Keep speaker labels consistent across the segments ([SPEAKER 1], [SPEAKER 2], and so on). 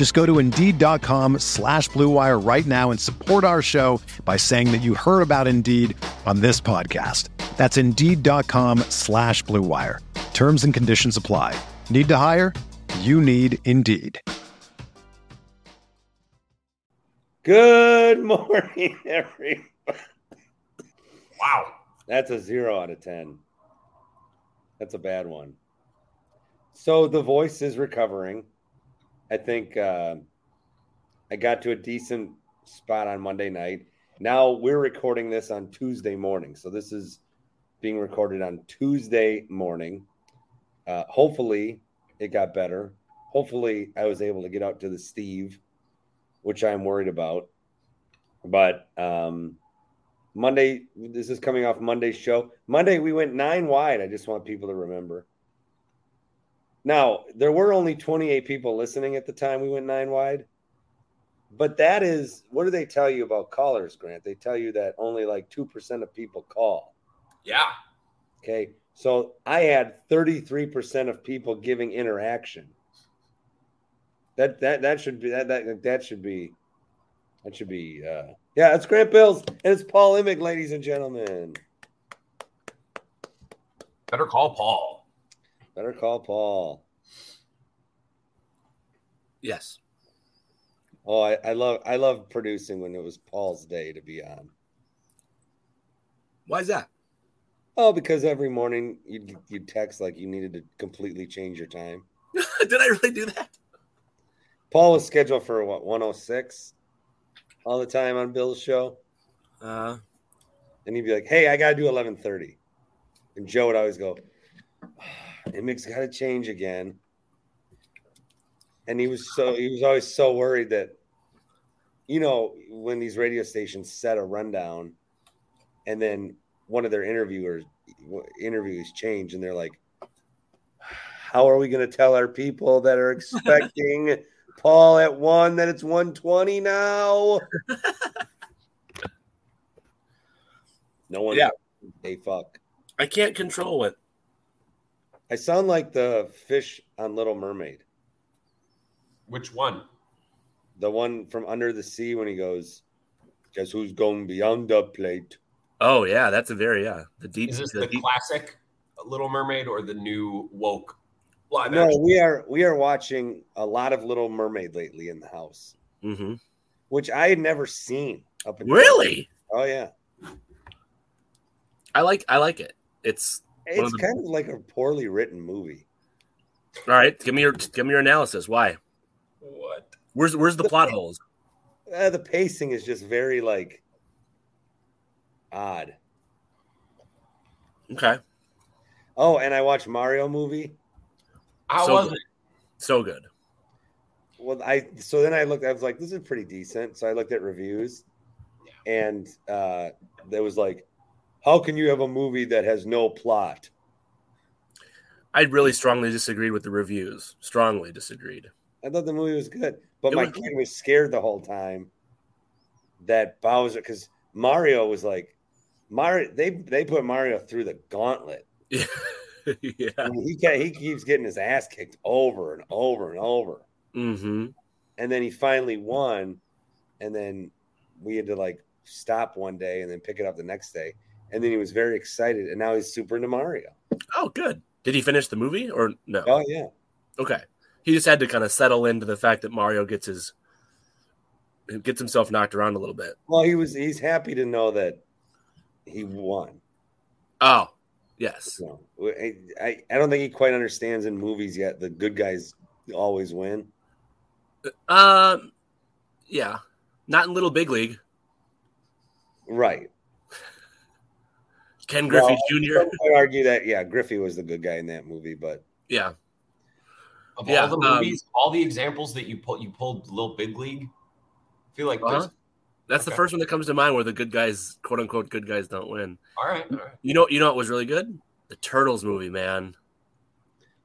[SPEAKER 1] Just go to Indeed.com slash BlueWire right now and support our show by saying that you heard about Indeed on this podcast. That's Indeed.com slash BlueWire. Terms and conditions apply. Need to hire? You need Indeed.
[SPEAKER 2] Good morning, everyone.
[SPEAKER 3] Wow.
[SPEAKER 2] That's a zero out of 10. That's a bad one. So the voice is recovering. I think uh, I got to a decent spot on Monday night. Now we're recording this on Tuesday morning. So this is being recorded on Tuesday morning. Uh, hopefully it got better. Hopefully I was able to get out to the Steve, which I'm worried about. But um, Monday, this is coming off Monday's show. Monday, we went nine wide. I just want people to remember. Now, there were only 28 people listening at the time we went nine wide. But that is, what do they tell you about callers, Grant? They tell you that only like 2% of people call.
[SPEAKER 3] Yeah.
[SPEAKER 2] Okay. So I had 33% of people giving interaction. That that that should be that that that should be that should be uh yeah, it's Grant Bills and it's Paul Imig, ladies and gentlemen.
[SPEAKER 3] Better call Paul.
[SPEAKER 2] Better call Paul.
[SPEAKER 4] Yes.
[SPEAKER 2] Oh, I, I love I love producing when it was Paul's day to be on.
[SPEAKER 4] Why is that?
[SPEAKER 2] Oh, because every morning you'd you'd text like you needed to completely change your time.
[SPEAKER 4] Did I really do that?
[SPEAKER 2] Paul was scheduled for what 106 all the time on Bill's show.
[SPEAKER 4] Uh,
[SPEAKER 2] and he'd be like, "Hey, I gotta do 11:30," and Joe would always go, "Imig's got to change again." And he was so he was always so worried that, you know, when these radio stations set a rundown, and then one of their interviewers interviews change, and they're like, "How are we going to tell our people that are expecting?" Paul at one, that it's 120 now. no one.
[SPEAKER 4] Yeah.
[SPEAKER 2] Hey, fuck.
[SPEAKER 4] I can't control it.
[SPEAKER 2] I sound like the fish on Little Mermaid.
[SPEAKER 3] Which one?
[SPEAKER 2] The one from Under the Sea when he goes, Guess who's going beyond the plate?
[SPEAKER 4] Oh yeah, that's a very yeah. The deep.
[SPEAKER 3] Is this
[SPEAKER 4] the
[SPEAKER 3] the
[SPEAKER 4] deep-
[SPEAKER 3] classic Little Mermaid or the new woke live
[SPEAKER 2] No,
[SPEAKER 3] action?
[SPEAKER 2] we are we are watching a lot of Little Mermaid lately in the house,
[SPEAKER 4] Mhm.
[SPEAKER 2] which I had never seen up until
[SPEAKER 4] Really?
[SPEAKER 2] Oh yeah.
[SPEAKER 4] I like I like it. It's One
[SPEAKER 2] It's
[SPEAKER 4] of the-
[SPEAKER 2] kind of like a poorly written movie.
[SPEAKER 4] all right. Give me your give me your analysis. Why?
[SPEAKER 3] What?
[SPEAKER 4] Where's where's the plot holes?
[SPEAKER 2] Uh, the pacing is just very like odd.
[SPEAKER 4] Okay,
[SPEAKER 2] Oh, and I watched Mario movie.
[SPEAKER 3] How
[SPEAKER 4] So
[SPEAKER 3] was
[SPEAKER 4] good.
[SPEAKER 3] it?
[SPEAKER 4] so good.
[SPEAKER 2] Well, I so then I looked. I was like, this is pretty decent. So I looked at reviews, and uh, there was like, how can you have a movie that has no plot?
[SPEAKER 4] I really strongly disagreed with the reviews. Strongly disagreed.
[SPEAKER 2] I thought the movie was good, but
[SPEAKER 4] It
[SPEAKER 2] my
[SPEAKER 4] was-
[SPEAKER 2] kid was scared the whole time that Bowser because Mario was like Mario. They they put Mario through the gauntlet.
[SPEAKER 4] yeah.
[SPEAKER 2] I mean, he he keeps getting his ass kicked over and over and over.
[SPEAKER 4] Mm-hmm.
[SPEAKER 2] and then he finally won and then we had to like stop one day and then pick it up the next day and then he was very excited and now he's super into mario
[SPEAKER 4] Oh, good. Did he finish the movie or no?
[SPEAKER 2] oh yeah
[SPEAKER 4] Okay. He just had to kind of settle into the fact that Mario gets his gets himself knocked around a little bit.
[SPEAKER 2] well he was he's happy to know that he won
[SPEAKER 4] Oh, Yes.
[SPEAKER 2] Know, I, I I don't think he quite understands in movies yet. The good guys always win.
[SPEAKER 4] Um, yeah, not in Little Big League.
[SPEAKER 2] Right.
[SPEAKER 4] Ken Griffey
[SPEAKER 2] Well,
[SPEAKER 4] Jr.
[SPEAKER 2] I argue that yeah, Griffey was the good guy in that movie, but
[SPEAKER 4] Yeah,
[SPEAKER 3] Of
[SPEAKER 4] Yeah,
[SPEAKER 3] all the
[SPEAKER 4] um,
[SPEAKER 3] movies, all the examples that you pulled, you pulled Little Big League. I feel like
[SPEAKER 4] Uh-huh.
[SPEAKER 3] there's
[SPEAKER 4] that's the first one that comes to mind where the good guys, quote unquote, good guys don't win.
[SPEAKER 3] all right. All right.
[SPEAKER 4] You know, you know what was really good? The Turtles movie, man,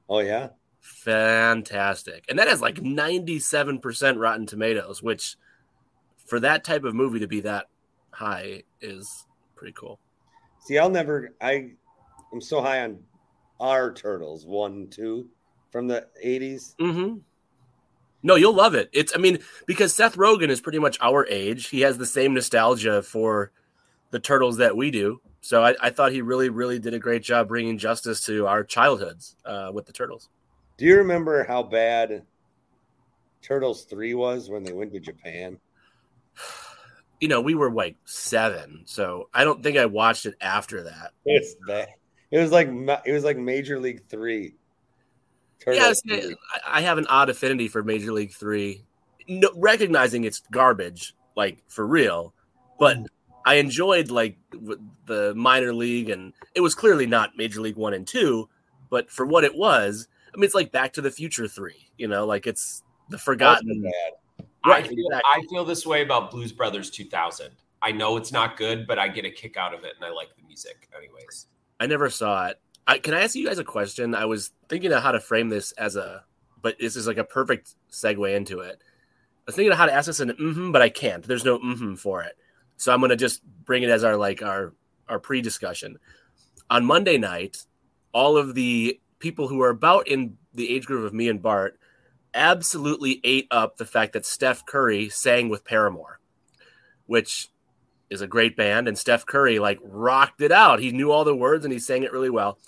[SPEAKER 2] oh yeah,
[SPEAKER 4] fantastic, and that has like ninety-seven percent Rotten Tomatoes, which for that type of movie to be that high is pretty cool.
[SPEAKER 2] See, I'll never. I I'm so high on our turtles one two from the '80s.
[SPEAKER 4] Mm-hmm. No, you'll love it. It's, I mean, because Seth Rogen is pretty much our age. He has the same nostalgia for the turtles that we do. So I, I thought he really, really did a great job bringing justice to our childhoods uh, with the turtles.
[SPEAKER 2] Do you remember how bad Turtles three was when they went to Japan?
[SPEAKER 4] You know, we were like seven, so I don't think I watched it after that.
[SPEAKER 2] It's bad. It was like it was like Major League Three.
[SPEAKER 4] yeah, I. I have an odd affinity for Major League Three, no, recognizing it's garbage, like for real. But mm-hmm. I enjoyed like w- the minor league, and it was clearly not Major League One and Two, but for what it was, I mean, it's like Back to the Future Three. You know, like it's the forgotten.
[SPEAKER 3] I feel. I feel this way about Blues Brothers 2000. I know it's not good, but I get a kick out of it, and I like the music, anyways.
[SPEAKER 4] I never saw it. I, can I ask you guys a question? I was thinking of how to frame this as a, but this is like a perfect segue into it. I was thinking of how to ask this in mm-hmm, but I can't. There's no mm-hmm for it, so I'm gonna just bring it as our like our our pre-discussion. On Monday night, all of the people who are about in the age group of me and Bart absolutely ate up the fact that Steph Curry sang with Paramore, which is a great band, and Steph Curry like rocked it out. He knew all the words and he sang it really well.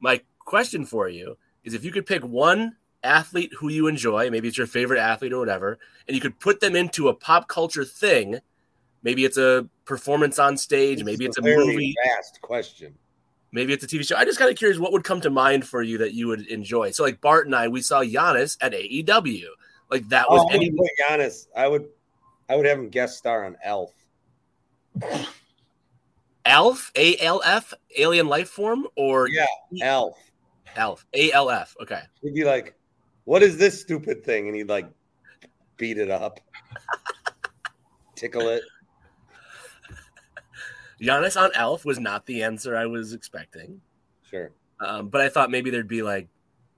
[SPEAKER 4] My question for you is if you could pick one athlete who you enjoy, maybe it's your favorite athlete or whatever, and you could put them into a pop culture thing, maybe it's a performance on stage, maybe it's a
[SPEAKER 2] very
[SPEAKER 4] movie,
[SPEAKER 2] Vast question.
[SPEAKER 4] Maybe it's a TV show. I just kind of curious what would come to mind for you that you would enjoy. So like Bart and I, we saw Giannis at AEW. Like that was
[SPEAKER 2] Oh, I
[SPEAKER 4] any
[SPEAKER 2] would Giannis. I would, I would have him guest star on Elf.
[SPEAKER 4] Elf, A L F, alien life form, or
[SPEAKER 2] Yeah, Elf.
[SPEAKER 4] Alf, A L F. Okay.
[SPEAKER 2] He'd be like, "What is this stupid thing?" And he'd like beat it up, tickle it.
[SPEAKER 4] Giannis on Elf was not the answer I was expecting.
[SPEAKER 2] Sure.
[SPEAKER 4] Um, but I thought maybe there'd be like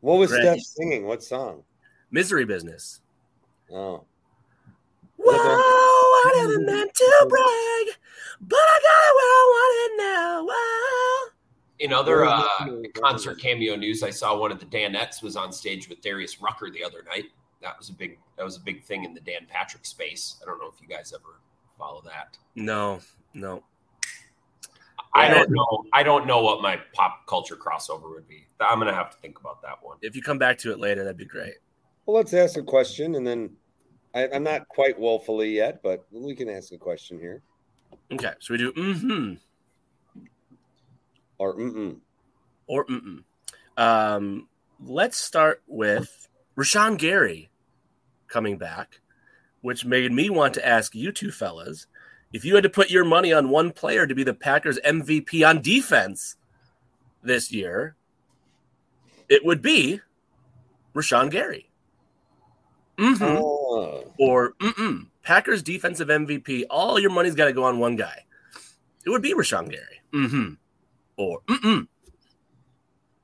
[SPEAKER 2] What was
[SPEAKER 4] Greg.
[SPEAKER 2] Steph singing? What song?
[SPEAKER 4] misery business.
[SPEAKER 2] Oh,
[SPEAKER 4] Whoa, I never meant to brag, but I got it where I want it now. Whoa.
[SPEAKER 3] In other uh, concert cameo news, I saw one of the Danettes was on stage with Darius Rucker the other night. That was a big that was a big thing in the Dan Patrick space. I don't know if you guys ever follow that.
[SPEAKER 4] No, no.
[SPEAKER 3] I don't know. I don't know what my pop culture crossover would be. I'm gonna have to think about that one.
[SPEAKER 4] If you come back to it later, that'd be great.
[SPEAKER 2] well, let's ask a question, and then I, I'm not quite woefully yet, but we can ask a question here.
[SPEAKER 4] Okay, so we do mm-hmm
[SPEAKER 2] Or mm hmm.
[SPEAKER 4] or mm-mm. Um, let's start with Rashan Gary coming back, which made me want to ask you two fellas if you had to put your money on one player to be the Packers MVP on defense this year, it would be Rashan Gary. Mm-hmm.
[SPEAKER 2] Oh,
[SPEAKER 4] Or mm-mm. Packers defensive MVP. All your money's got to go on one guy. It would be Rashan Gary. Mm-hmm. Or mm-mm.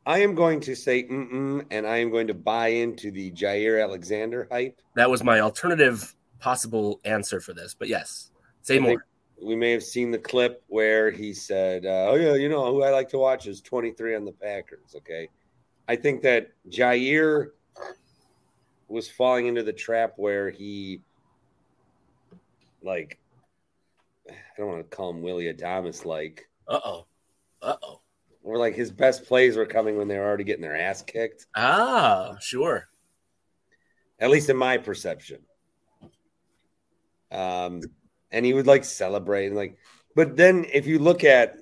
[SPEAKER 2] I am going to say mm and I am going to buy into the Jaire Alexander hype.
[SPEAKER 4] That was my alternative possible answer for this. But yes, say more.
[SPEAKER 2] We may have seen the clip where he said, uh, "Oh yeah, you know who I like to watch is 23 on the Packers." Okay, I think that Jaire was falling into the trap where he, like, I don't want to call him Willie Adamas, like,
[SPEAKER 4] Uh oh. Uh oh.
[SPEAKER 2] where like his best plays were coming when they were already getting their ass kicked.
[SPEAKER 4] Ah, sure.
[SPEAKER 2] at least in my perception. Um, and he would like celebrate and like, but then if you look at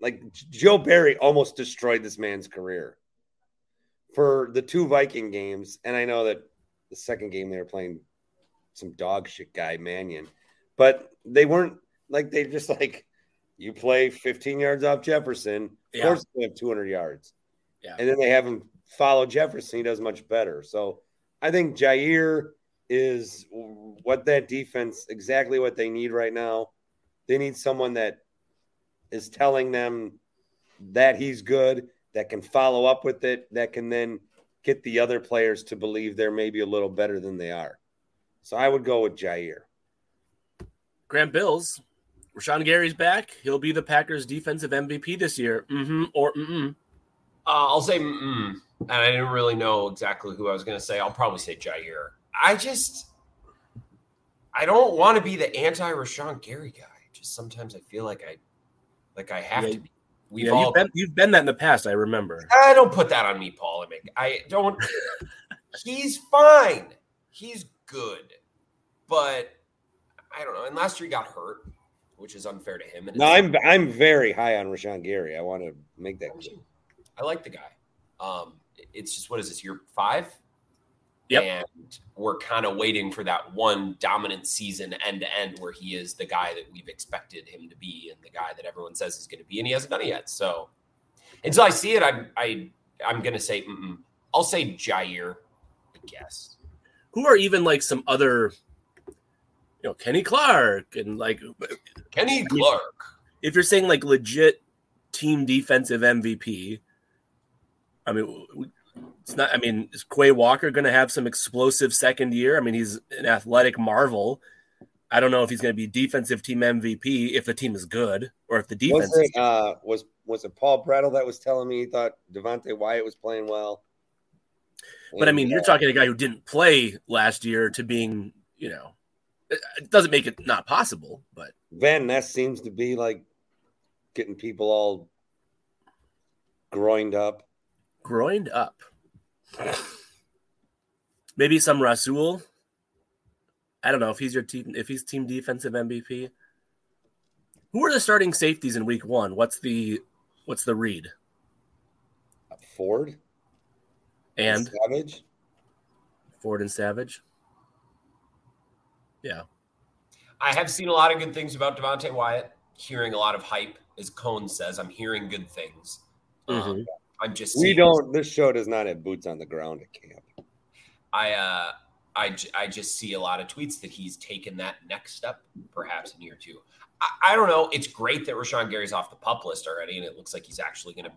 [SPEAKER 2] like Joe Barry almost destroyed this man's career for the two Viking games. And I know that the second game they were playing some dog shit guy, Mannion, but they weren't like they just like you play 15 yards off Jefferson, of
[SPEAKER 4] Yeah.
[SPEAKER 2] course they have 200 yards.
[SPEAKER 4] Yeah.
[SPEAKER 2] And then they have him follow Jefferson. He does much better. So I think Jaire is what that defense exactly what they need right now. They need someone that is telling them that he's good, that can follow up with it, that can then get the other players to believe they're maybe a little better than they are. So I would go with Jaire.
[SPEAKER 4] Grant Bills, Rashan Gary's back. He'll be the Packers' defensive MVP this year. Mm-hmm. Or mm-mm.
[SPEAKER 3] Uh, I'll say, mm, and I didn't really know exactly who I was going to say. I'll probably say Jaire. I just, I don't want to be the anti Rashan Gary guy. Just sometimes I feel like I, like I have
[SPEAKER 4] Yeah,
[SPEAKER 3] to be. We've
[SPEAKER 4] Yeah,
[SPEAKER 3] all.
[SPEAKER 4] you've, been, you've been that in the past, I remember.
[SPEAKER 3] I don't put that on me, Paul. I mean, I don't. he's fine. He's good, but I don't know. And last year he got hurt, which is unfair to him.
[SPEAKER 2] No, I'm I'm very high on Rashan Gary. I want to make that clear.
[SPEAKER 3] I like the guy. Um, it's just what is this year five?
[SPEAKER 4] Yep.
[SPEAKER 3] And we're kind of waiting for that one dominant season end to end where he is the guy that we've expected him to be and the guy that everyone says he's going to be, and he hasn't done it yet. So until I see it, I'm I I'm going to say mm-mm. I'll say Jaire. I guess.
[SPEAKER 4] Who are even like some other, you know, Kenny Clark and like
[SPEAKER 3] Kenny Clark.
[SPEAKER 4] if you're saying like legit team defensive MVP, I mean, it's not. I mean, is Quay Walker going to have some explosive second year? I mean, he's an athletic marvel. I don't know if he's going to be defensive team MVP if the team is good or if the defense.
[SPEAKER 2] Was it uh, was was it Paul Brettel that was telling me he thought Devonte Wyatt was playing well?
[SPEAKER 4] But I mean,
[SPEAKER 2] And,
[SPEAKER 4] you're
[SPEAKER 2] uh,
[SPEAKER 4] talking a guy who didn't play last year to being, you know, it doesn't make it not possible, but
[SPEAKER 2] Van Ness seems to be like getting people all groined up.
[SPEAKER 4] groined up. Maybe some Rasul. I don't know if he's your team if he's team defensive MVP. Who are the starting safeties in week one? What's the what's the read?
[SPEAKER 2] Ford
[SPEAKER 4] And
[SPEAKER 2] Savage.
[SPEAKER 4] Ford and Savage. Yeah.
[SPEAKER 3] I have seen a lot of good things about Devonte Wyatt. Hearing a lot of hype, as Cone says. I'm hearing good things. Um,
[SPEAKER 4] Mhm.
[SPEAKER 3] I'm just
[SPEAKER 2] We don't. This show does not have boots on the ground at camp.
[SPEAKER 3] I uh I I just see a lot of tweets that he's taken that next step, perhaps in year two. I, I don't know. It's great that Rashan Gary's off the pup list already, and it looks like he's actually going to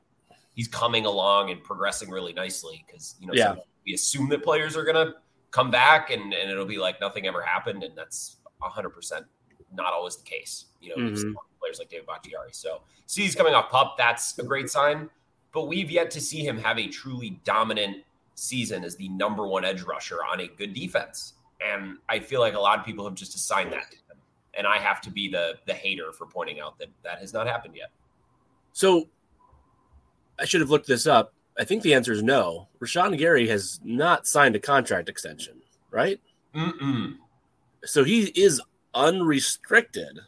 [SPEAKER 3] he's coming along and progressing really nicely because you know
[SPEAKER 4] Yeah.
[SPEAKER 3] we assume that players are going to come back and and it'll be like nothing ever happened, and that's hundred percent not always the case. You know, we've
[SPEAKER 4] Mhm.
[SPEAKER 3] players like David Bakhtiari. So see he's coming off pup. That's a great sign. But we've yet to see him have a truly dominant season as the number one edge rusher on a good defense. And I feel like a lot of people have just assigned that to him. And I have to be the the hater for pointing out that that has not happened yet.
[SPEAKER 4] So I should have looked this up. I think the answer is no. Rashan Gary has not signed a contract extension, right?
[SPEAKER 3] Mm-mm.
[SPEAKER 4] So he is unrestricted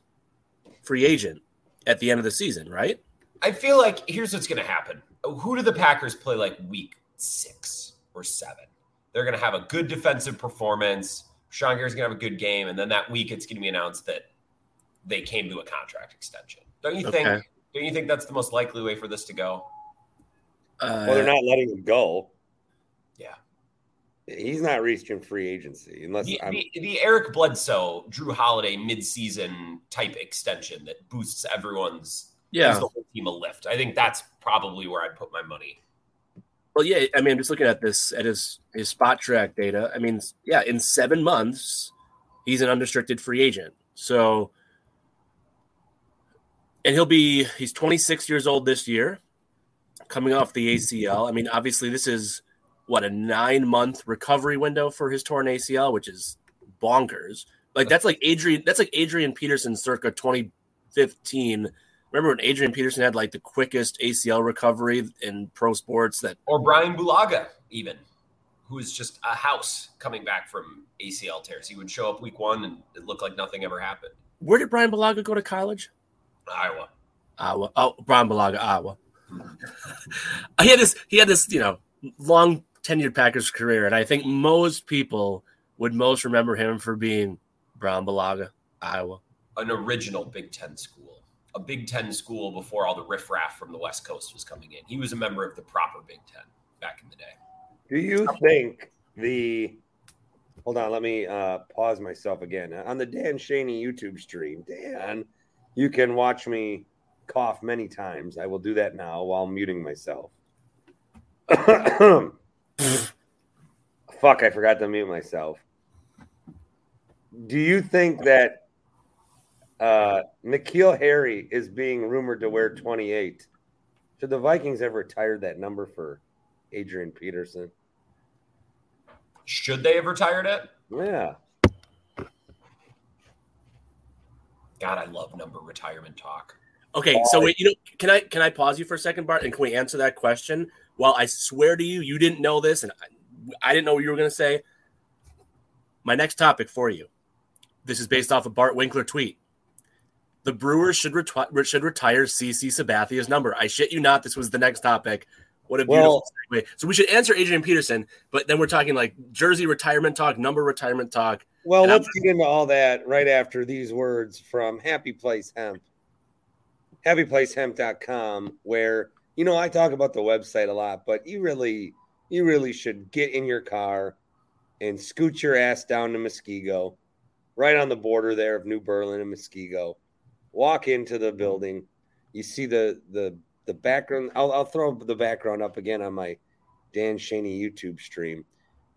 [SPEAKER 4] free agent at the end of the season, right?
[SPEAKER 3] I feel like here's what's going to happen. Who do the Packers play like week six or seven? They're going to have a good defensive performance. Sean Gary's going to have a good game. And then that week, it's going to be announced that they came to a contract extension. Don't you think? Don't you think that's the most likely way for this to go?
[SPEAKER 4] Uh,
[SPEAKER 2] Well, they're not letting him go.
[SPEAKER 3] Yeah.
[SPEAKER 2] He's not reaching free agency unless
[SPEAKER 3] The,
[SPEAKER 2] I'm.
[SPEAKER 3] the, the Eric Bledsoe, Jrue Holiday midseason type extension that boosts everyone's gives
[SPEAKER 4] yeah.
[SPEAKER 3] the whole team a lift. I think that's probably where I'd put my money.
[SPEAKER 4] Well, yeah. I mean, I'm just looking at this at his his Spotrac data. I mean, yeah, in seven months, he's an unrestricted free agent. So, and he'll be he's 26 years old this year, coming off the ACL. I mean, obviously, this is what a nine month recovery window for his torn ACL, which is bonkers. Like that's like Adrian. That's like Adrian Peterson circa 2015. Remember when Adrian Peterson had like the quickest ACL recovery in pro sports that
[SPEAKER 3] Or Brian Bulaga, even, who is just a house coming back from ACL tears. He would show up week one and it looked like nothing ever happened.
[SPEAKER 4] Where did Brian Bulaga go to college?
[SPEAKER 3] Iowa.
[SPEAKER 4] Iowa. Oh, Brian Bulaga, Iowa. Hmm. he had this. He had this. You know, long tenured Packers career, and I think most people would most remember him for being Brown Bulaga, Iowa.
[SPEAKER 3] An original Big Ten school, a Big Ten school before all the riffraff from the West Coast was coming in. He was a member of the proper Big Ten back in the day.
[SPEAKER 2] Do you think the hold on, let me uh, pause myself again. On the Dan Schani YouTube stream, Dan, you can watch me cough many times. I will do that now while muting myself. Fuck, I forgot to mute myself. Do you think that uh, N'Keal Harry is being rumored to wear 28? Should the Vikings ever retire that number for Adrian Peterson?
[SPEAKER 3] Should they have retired it?
[SPEAKER 2] Yeah.
[SPEAKER 3] God, I love number retirement talk.
[SPEAKER 4] Okay, so wait, you know, can I can I pause you for a second, Bart, and can we answer that question? Well, I swear to you, you didn't know this, and I, I didn't know what you were going to say. My next topic for you. This is based off a Bart Winkler tweet. The Brewers should reti- should retire CC Sabathia's number. I shit you not. This was the next topic. What a beautiful well, segue. So we should answer Adrian Peterson, but then we're talking like jersey retirement talk, number retirement talk.
[SPEAKER 2] Well, let's I'm- get into all that right after these words from Happy Place Hemp. HappyPlaceHemp.com, where you know I talk about the website a lot, but you really, you really should get in your car and scoot your ass down to Muskego, right on the border there of New Berlin and Muskego. Walk into the building. You see the the the background. I'll, I'll throw the background up again on my Dan Schani YouTube stream.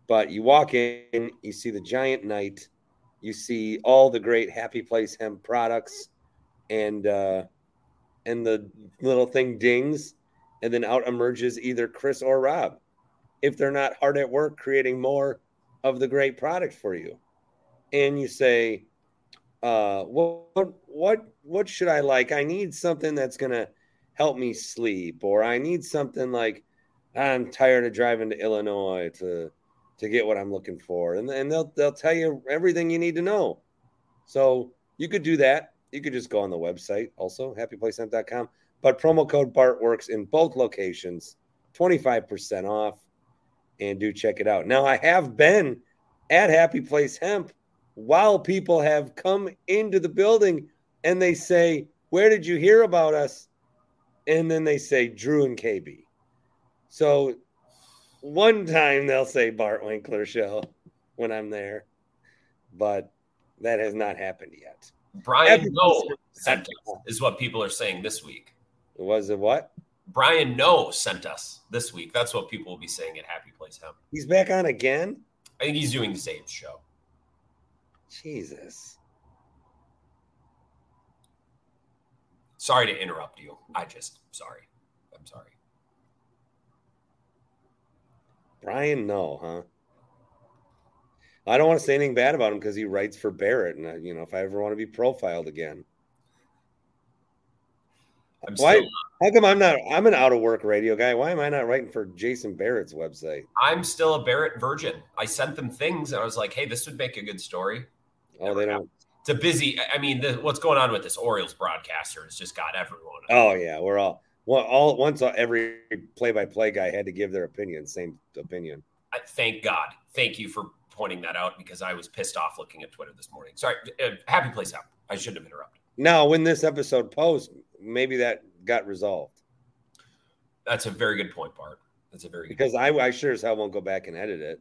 [SPEAKER 2] But you walk in, you see the giant knight, you see all the great Happy Place hemp products, and uh, and the little thing dings, and then out emerges either Chris or Rob, if they're not hard at work creating more of the great product for you. And you say, uh, what what what should I like? I need something that's gonna help me sleep, or I need something like I'm tired of driving to Illinois to to get what I'm looking for, and and they'll they'll tell you everything you need to know. So you could do that. You could just go on the website also happyplacehemp.com. But promo code BART works in both locations, 25% off, and do check it out. Now I have been at Happy Place Hemp while people have come into the building and they say, Where did you hear about us? and then they say Drew and KB. So one time they'll say Bart Winkler show when I'm there, but that has not happened yet.
[SPEAKER 3] Brian Noe sent us is what people are saying this week.
[SPEAKER 2] Was it what?
[SPEAKER 3] Brian Noe sent us this week. That's what people will be saying at Happy Place Hemp.
[SPEAKER 2] He's back on again?
[SPEAKER 3] I think he's doing the same show.
[SPEAKER 2] Jesus.
[SPEAKER 3] Sorry to interrupt you. I just sorry. I'm sorry.
[SPEAKER 2] Brian, no, huh? I don't want to say anything bad about him because he writes for Barrett, and uh, you know, if I ever want to be profiled again, I'm why? Still, how come I'm not? I'm an out of work radio guy. Why am I not writing for Jason Barrett's website?
[SPEAKER 3] I'm still a Barrett virgin. I sent them things, and I was like, "Hey, this would make a good story."
[SPEAKER 2] Oh, they don't
[SPEAKER 3] it's a busy. I mean, the, what's going on with this Orioles broadcaster has just got everyone.
[SPEAKER 2] Oh yeah, we're all well. All once every play-by-play guy had to give their opinion, same opinion.
[SPEAKER 3] I, thank God. Thank you for pointing that out because I was pissed off looking at Twitter this morning. Sorry. Uh, happy place out. I shouldn't have interrupted.
[SPEAKER 2] Now, when this episode posts, maybe that got resolved.
[SPEAKER 3] That's a very good point, Bart. That's a very
[SPEAKER 2] because I, I sure as hell won't go back and edit it.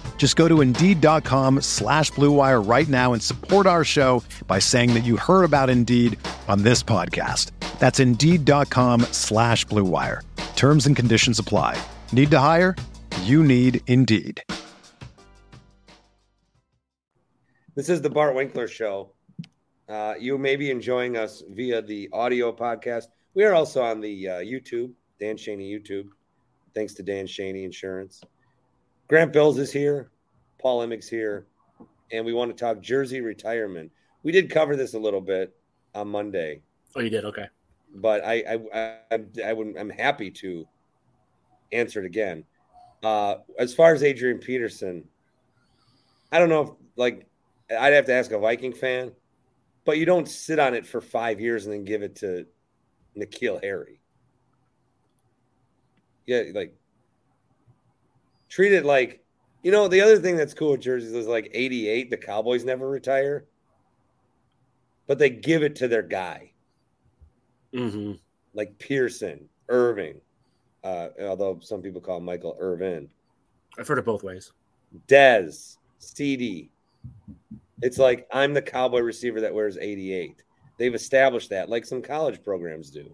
[SPEAKER 1] Just go to Indeed.com slash BlueWire right now and support our show by saying that you heard about Indeed on this podcast. That's Indeed.com slash BlueWire. Terms and conditions apply. Need to hire? You need Indeed.
[SPEAKER 2] This is the Bart Winkler Show. Uh, you may be enjoying us via the audio podcast. We are also on the uh, YouTube, Dan Schani YouTube. Thanks to Dan Schani Insurance. Grant Bills is here. Paul Imig's here. And we want to talk jersey retirement. We did cover this a little bit on Monday.
[SPEAKER 4] Oh, you did? Okay.
[SPEAKER 2] But I I I, I, I would, I'm happy to answer it again. Uh, as far as Adrian Peterson, I don't know if like I'd have to ask a Viking fan but you don't sit on it for five years and then give it to N'Keal Harry. Yeah, like treat it like you know the other thing that's cool with jerseys is like 88 the cowboys never retire but they give it to their guy
[SPEAKER 4] mm-hmm.
[SPEAKER 2] like pearson irving uh, although some people call michael irvin
[SPEAKER 4] i've heard it both ways
[SPEAKER 2] dez cd it's like I'm the cowboy receiver that wears 88. They've established that, like some college programs do.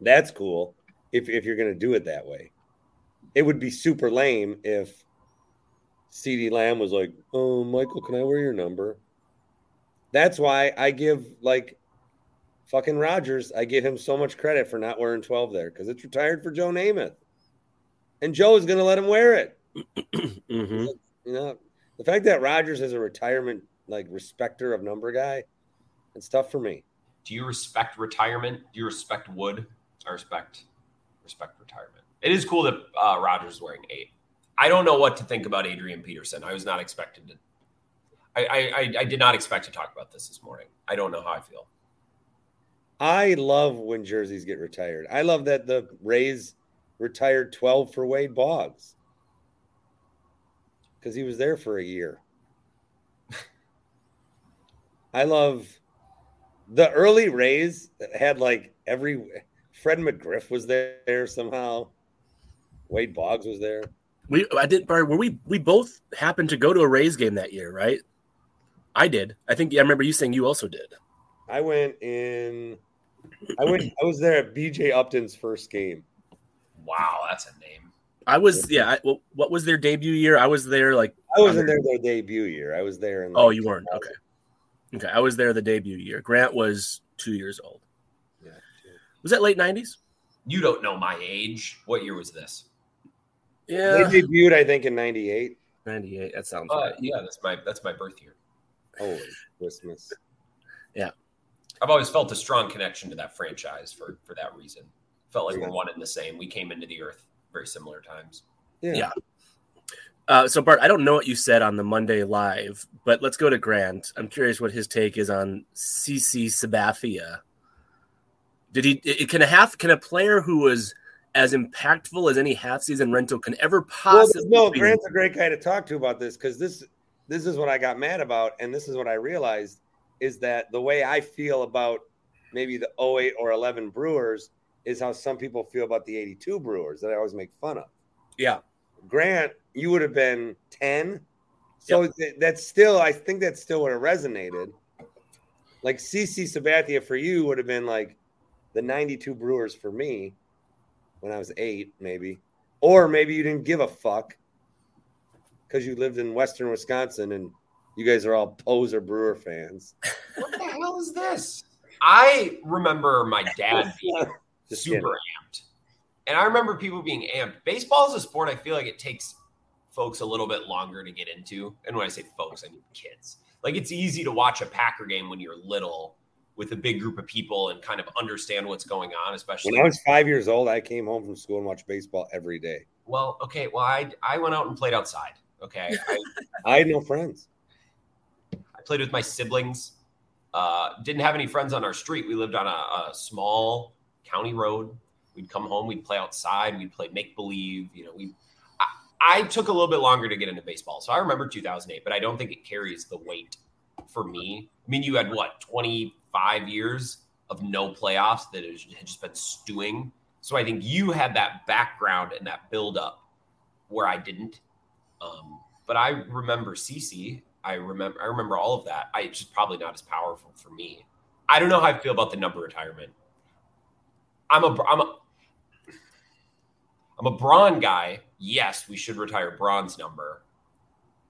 [SPEAKER 2] That's cool if, if you're going to do it that way. It would be super lame if CeeDee Lamb was like, Oh, Michael, can I wear your number? That's why I give like fucking Rodgers. I give him so much credit for not wearing 12 there because it's retired for Joe Namath. And Joe is going to let him wear it.
[SPEAKER 4] mm-hmm.
[SPEAKER 2] You know, the fact that Rodgers is a retirement like respecter of number guy, it's tough for me.
[SPEAKER 3] Do you respect retirement? Do you respect Wood? I respect respect retirement. It is cool that uh, Rodgers is wearing eight. I don't know what to think about Adrian Peterson. I was not expected to. I, I I did not expect to talk about this this morning. I don't know how I feel.
[SPEAKER 2] I love when jerseys get retired. I love that the Rays retired 12 for Wade Boggs because he was there for a year. I love the early Rays had like every Fred McGriff was there somehow. Wade Boggs was there.
[SPEAKER 4] We I didn't. were we we both happened to go to a Rays game that year, right? I did. I think I remember you saying you also did.
[SPEAKER 2] I went in I went I was there at BJ Upton's first game.
[SPEAKER 3] Wow, that's a name.
[SPEAKER 4] I was yeah. I, well, what was their debut year? I was there like
[SPEAKER 2] I wasn't there their debut year. I was there in.
[SPEAKER 4] Oh, like, oh, you weren't okay. Okay, I was there the debut year. Grant was two years old. Yeah, was that late nineties?
[SPEAKER 3] You don't know my age. What year was this?
[SPEAKER 2] Yeah, they debuted I think in ninety eight.
[SPEAKER 4] Ninety eight. That sounds
[SPEAKER 3] uh, right. Yeah, that's my that's my birth year.
[SPEAKER 2] Holy Christmas!
[SPEAKER 4] Yeah,
[SPEAKER 3] I've always felt a strong connection to that franchise for for that reason. Felt like yeah. we're one and the same. We came into the earth very similar times.
[SPEAKER 4] Yeah. yeah. Uh, so Bart, I don't know what you said on the Monday live, but let's go to Grant. I'm curious what his take is on CC Sabathia. Did he? Can a half? Can a player who was as impactful as any half season rental can ever possibly?
[SPEAKER 2] Well, no, Grant's a great guy to talk to about this because this this is what I got mad about, and this is what I realized is that the way I feel about maybe the 08 or 11 Brewers is how some people feel about the 82 Brewers that I always make fun of.
[SPEAKER 4] Yeah.
[SPEAKER 2] Grant, you would have been 10. So yep. that's still, I think that still would have resonated. Like CC Sabathia for you would have been like the 92 Brewers for me when I was eight, maybe. Or maybe you didn't give a fuck because you lived in Western Wisconsin and you guys are all poser Brewer fans.
[SPEAKER 3] What the hell is this? I remember my dad being super amped. And I remember people being amped. Baseball is a sport I feel like it takes folks a little bit longer to get into. And when I say folks, I mean kids. Like it's easy to watch a Packer game when you're little with a big group of people and kind of understand what's going on, especially
[SPEAKER 2] when I was five years old, I came home from school and watched baseball every day.
[SPEAKER 3] Well, okay. Well, I I went out and played outside. Okay. I,
[SPEAKER 2] I had no friends.
[SPEAKER 3] I played with my siblings. Uh, didn't have any friends on our street. We lived on a, a small county road. We'd come home, we'd play outside, we'd play make believe. You know, we. I, I, took a little bit longer to get into baseball, so I remember 2008, but I don't think it carries the weight for me. I mean, you had what, 25 years of no playoffs that had just been stewing. So I think you had that background and that build up where I didn't. Um, but I remember CC. I remember I remember all of that. I it's just probably not as powerful for me. I don't know how I feel about the number retirement. I'm a I'm a I'm a Braun guy. Yes, we should retire Braun's number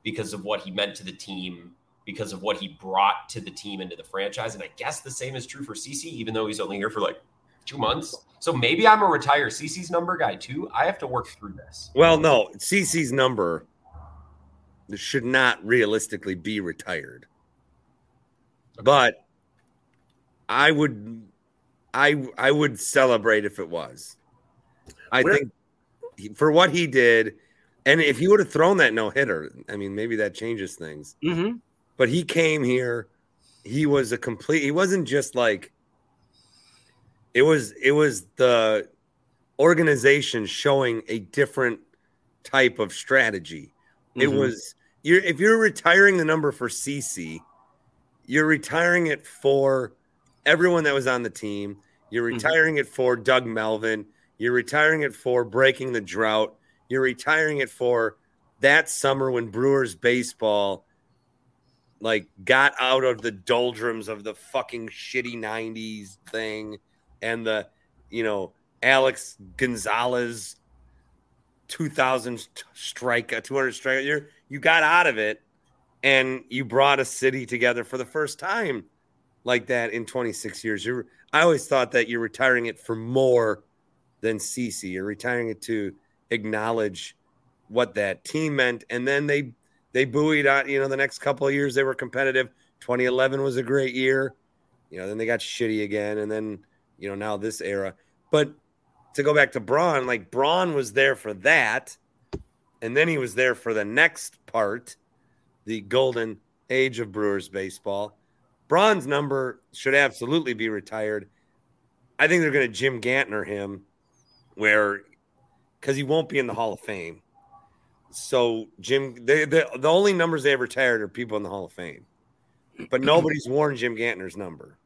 [SPEAKER 3] because of what he meant to the team, because of what he brought to the team into the franchise. And I guess the same is true for CC, even though he's only here for like two months. So maybe I'm a retire CC's number guy too. I have to work through this.
[SPEAKER 2] Well, no, CC's number should not realistically be retired. But I would I I would celebrate if it was. I Where, think for what he did, and if he would have thrown that no hitter, I mean, maybe that changes things.
[SPEAKER 4] Mm-hmm.
[SPEAKER 2] But he came here. He was a complete. He wasn't just like. It was. It was the organization showing a different type of strategy. Mm-hmm. It was. You're if you're retiring the number for CC, you're retiring it for everyone that was on the team. You're mm-hmm. retiring mm-hmm. it for Doug Melvin. You're retiring it for breaking the drought. You're retiring it for that summer when Brewers baseball like got out of the doldrums of the fucking shitty 90s thing and the you know Alex Gonzalez 2000 strike a 200 strike year you got out of it and you brought a city together for the first time like that in 26 years you're I always thought that you're retiring it for more than CC. You're retiring it to acknowledge what that team meant, and then they they buoyed out. You know, the next couple of years they were competitive. 2011 was a great year. You know, then they got shitty again, and then you know now this era. But to go back to Braun, like Braun was there for that, and then he was there for the next part, the golden age of Brewers baseball. Braun's number should absolutely be retired. I think they're going to Jim Gantner him where because he won't be in the Hall of Fame. So Jim, they, the the only numbers they ever retired are people in the Hall of Fame, but nobody's worn Jim Gantner's number.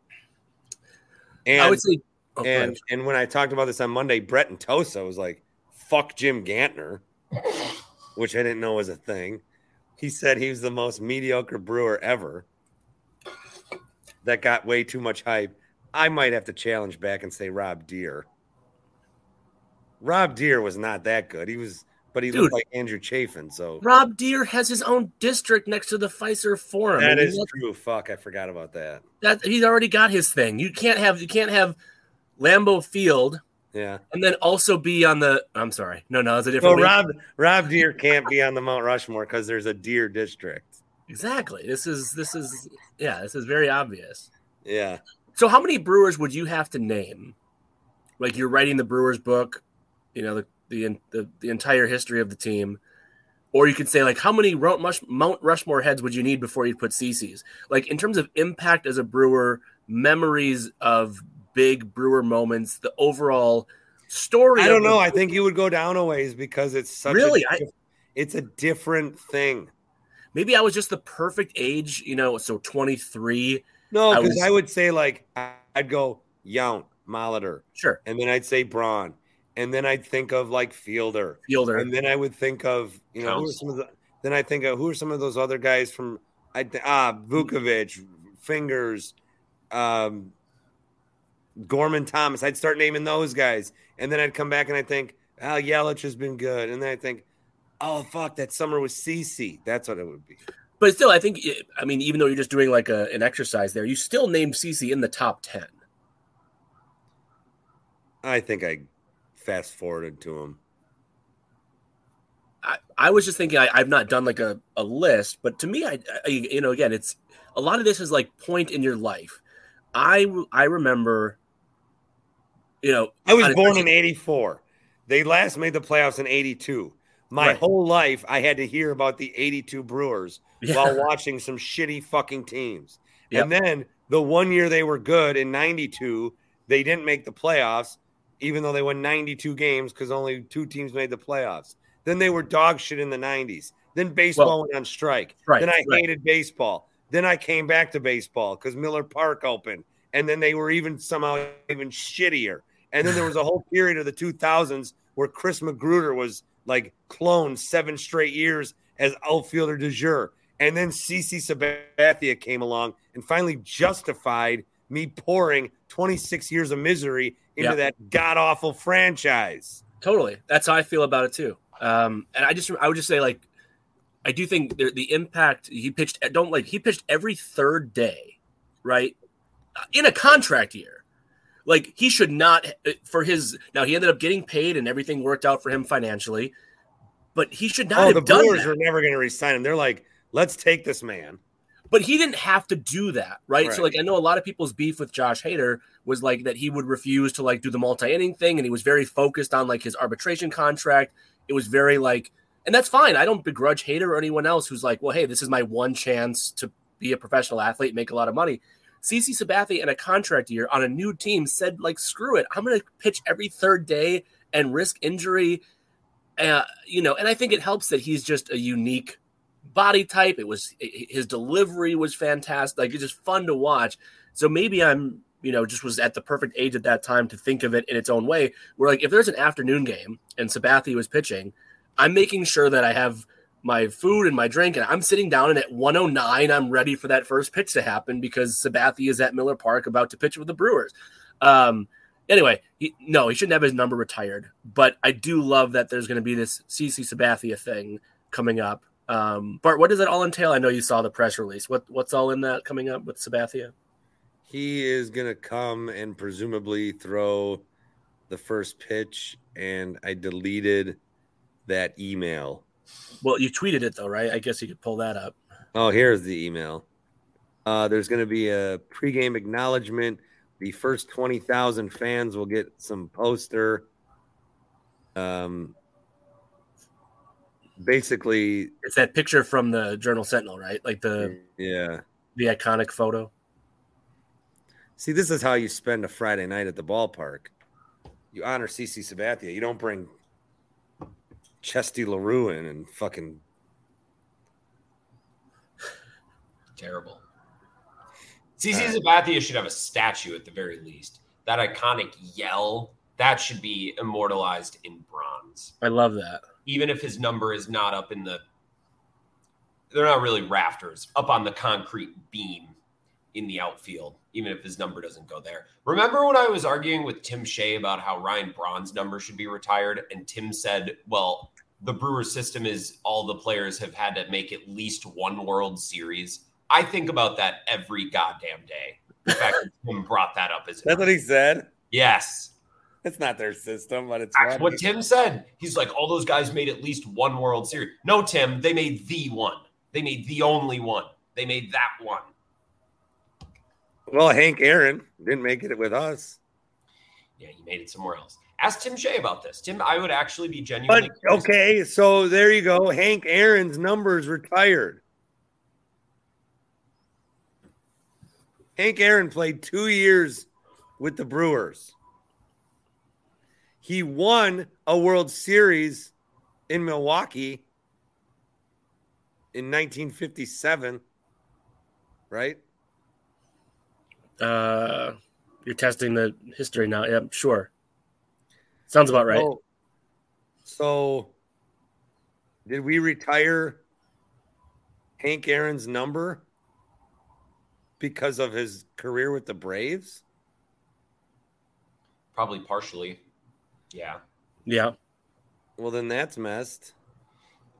[SPEAKER 2] And I would say, oh, and and when I talked about this on Monday, Brett and Tosa was like, "Fuck Jim Gantner," which I didn't know was a thing. He said he was the most mediocre brewer ever. That got way too much hype. I might have to challenge back and say Rob Deer. Rob Deer was not that good. He was, but he Dude, looked like Andrew Chafin. So
[SPEAKER 4] Rob Deer has his own district next to the Fiserv Forum.
[SPEAKER 2] That I true. Fuck, I forgot about that.
[SPEAKER 4] That he's already got his thing. You can't have you can't have Lambeau Field.
[SPEAKER 2] Yeah,
[SPEAKER 4] and then also be on the. I'm sorry, no, no, it's a different.
[SPEAKER 2] So Rob Rob Deer can't be on the Mount Rushmore because there's a Deer district.
[SPEAKER 4] Exactly. This is this is yeah. This is very obvious.
[SPEAKER 2] Yeah.
[SPEAKER 4] So how many Brewers would you have to name? Like you're writing the Brewers book you know the the the, the entire history of the team. Or you could say like, how many Mount Rushmore heads would you need before you put CC's? Like in terms of impact as a brewer, memories of big brewer moments, the overall story.
[SPEAKER 2] I don't know. I think you would go down a ways because it's such
[SPEAKER 4] really.
[SPEAKER 2] A, I, it's a different thing.
[SPEAKER 4] Maybe I was just the perfect age, you know. So twenty three.
[SPEAKER 2] No, because I, I, would say like I'd go Yount, Molitor,
[SPEAKER 4] sure,
[SPEAKER 2] and then I'd say Braun, and then I'd think of like Fielder,
[SPEAKER 4] Fielder,
[SPEAKER 2] and then I would think of you know who are some of the. Then I think of who are some of those other guys from I ah Vukovich, Fingers, um, Gorman Thomas. I'd start naming those guys, and then I'd come back and I think Al Yelich has been good, and then I think, oh fuck, that summer was CC. That's what it would be.
[SPEAKER 4] But still, I think I mean, even though you're just doing like a, an exercise there, you still named CC in the top ten.
[SPEAKER 2] I think I fast forwarded to them?
[SPEAKER 4] I, I was just thinking I, have not done like a, a list, but to me, I, I, you know again it's a lot of this is like point in your life. I I remember, you know,
[SPEAKER 2] I was born in '84. They last made the playoffs in '82. My right. whole life, I had to hear about the '82 Brewers yeah. while watching some shitty fucking teams. Yep. And then the one year they were good in '92, they didn't make the playoffs even though they won 92 games because only two teams made the playoffs. Then they were dog shit in the 90s. Then baseball well, went on strike.
[SPEAKER 4] Right,
[SPEAKER 2] then I
[SPEAKER 4] right.
[SPEAKER 2] hated baseball. Then I came back to baseball because Miller Park opened, and then they were even somehow even shittier. And then there was a whole period of the 2000s where Chris Magruder was like cloned seven straight years as outfielder de jure. And then CC Sabathia came along and finally justified me pouring 26 years of misery into
[SPEAKER 4] Yep.
[SPEAKER 2] that god awful franchise.
[SPEAKER 4] Totally. That's how I feel about it too. Um, and I just I would just say like I do think the, the impact he pitched don't like he pitched every third day, right? Uh, In a contract year. Like he should not for his now he ended up getting paid and everything worked out for him financially, but he should not
[SPEAKER 2] Oh,
[SPEAKER 4] have
[SPEAKER 2] the
[SPEAKER 4] done
[SPEAKER 2] Brewers
[SPEAKER 4] that.
[SPEAKER 2] are never going to resign him. They're like, let's take this man.
[SPEAKER 4] But he didn't have to do that, right? So like I know a lot of people's beef with Josh Hader was like that he would refuse to like do the multi-inning thing and he was very focused on like his arbitration contract. It was very like and that's fine. I don't begrudge Hader or anyone else who's like, well, hey, this is my one chance to be a professional athlete, make a lot of money. CC Sabathia in a contract year on a new team said, like, screw it. I'm going to pitch every third day and risk injury. Uh, you know, and I think it helps that he's just a unique body type. It was his delivery was fantastic. Like it's just fun to watch. So maybe I'm, you know, just was at the perfect age at that time to think of it in its own way. Where like if there's an afternoon game and Sabathia was pitching, I'm making sure that I have my food and my drink, and I'm sitting down and at 109, I'm ready for that first pitch to happen because Sabathia is at Miller Park about to pitch with the Brewers. Um, anyway, he, no, he shouldn't have his number retired, but I do love that there's going to be this CC Sabathia thing coming up. Um, Bart, what does it all entail? I know you saw the press release. What what's all in that coming up with Sabathia?
[SPEAKER 2] He is going to come and presumably throw the first pitch. And I deleted that email.
[SPEAKER 4] Well, you tweeted it though, right? I guess you could pull that up.
[SPEAKER 2] Oh, here's the email. Uh, there's going to be a pregame acknowledgement. The first 20,000 fans will get some poster. Um, basically,
[SPEAKER 4] It's that picture from the Journal Sentinel, right? Like the
[SPEAKER 2] yeah.
[SPEAKER 4] the iconic photo.
[SPEAKER 2] See, this is how you spend a Friday night at the ballpark. You honor CC Sabathia. You don't bring Chesty LaRue in and fucking.
[SPEAKER 3] Terrible. CC Sabathia should have a statue at the very least. That iconic yell that should be immortalized in bronze.
[SPEAKER 4] I love that.
[SPEAKER 3] Even if his number is not up in the, they're not really rafters, up on the concrete beam in the outfield. Even if his number doesn't go there. Remember when I was arguing with Tim Shea about how Ryan Braun's number should be retired, and Tim said, "Well, the Brewers system is all the players have had to make at least one World Series." I think about that every goddamn day. The fact that Tim brought that up as
[SPEAKER 2] That's what he said.
[SPEAKER 3] yes,
[SPEAKER 2] It's not their system, but it's
[SPEAKER 3] that's what Tim said. He's like, all those guys made at least one World Series. No, Tim, they made the one. They made the only one. They made that one.
[SPEAKER 2] Well, Hank Aaron didn't make it with us.
[SPEAKER 3] Yeah, he made it somewhere else. Ask Tim Shea about this. Tim, I would actually be genuinely.
[SPEAKER 2] But okay, so there you go. Hank Aaron's numbers retired. Hank Aaron played two years with the Brewers. He won a World Series in Milwaukee in 1957, right?
[SPEAKER 4] Uh, you're testing the history now. Yeah, sure. Sounds about right.
[SPEAKER 2] So, so did we retire Hank Aaron's number because of his career with the Braves?
[SPEAKER 3] Probably partially. Yeah.
[SPEAKER 4] Yeah.
[SPEAKER 2] Well, then that's messed.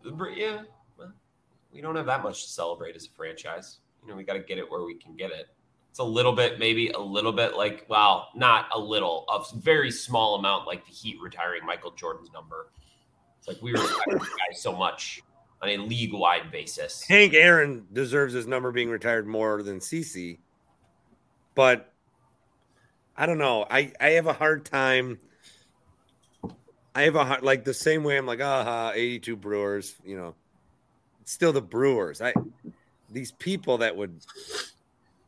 [SPEAKER 3] The Yeah. Well, we don't have that much to celebrate as a franchise. You know, we got to get it where we can get it. It's a little bit, maybe a little bit like, well, not a little, a very small amount like the Heat retiring Michael Jordan's number. It's like we respect this guy so much on a league wide basis.
[SPEAKER 2] Hank Aaron deserves his number being retired more than CC, but I don't know. I I have a hard time. I have a like the same way I'm like, aha, 82 Brewers, you know. It's still the Brewers. I these people that would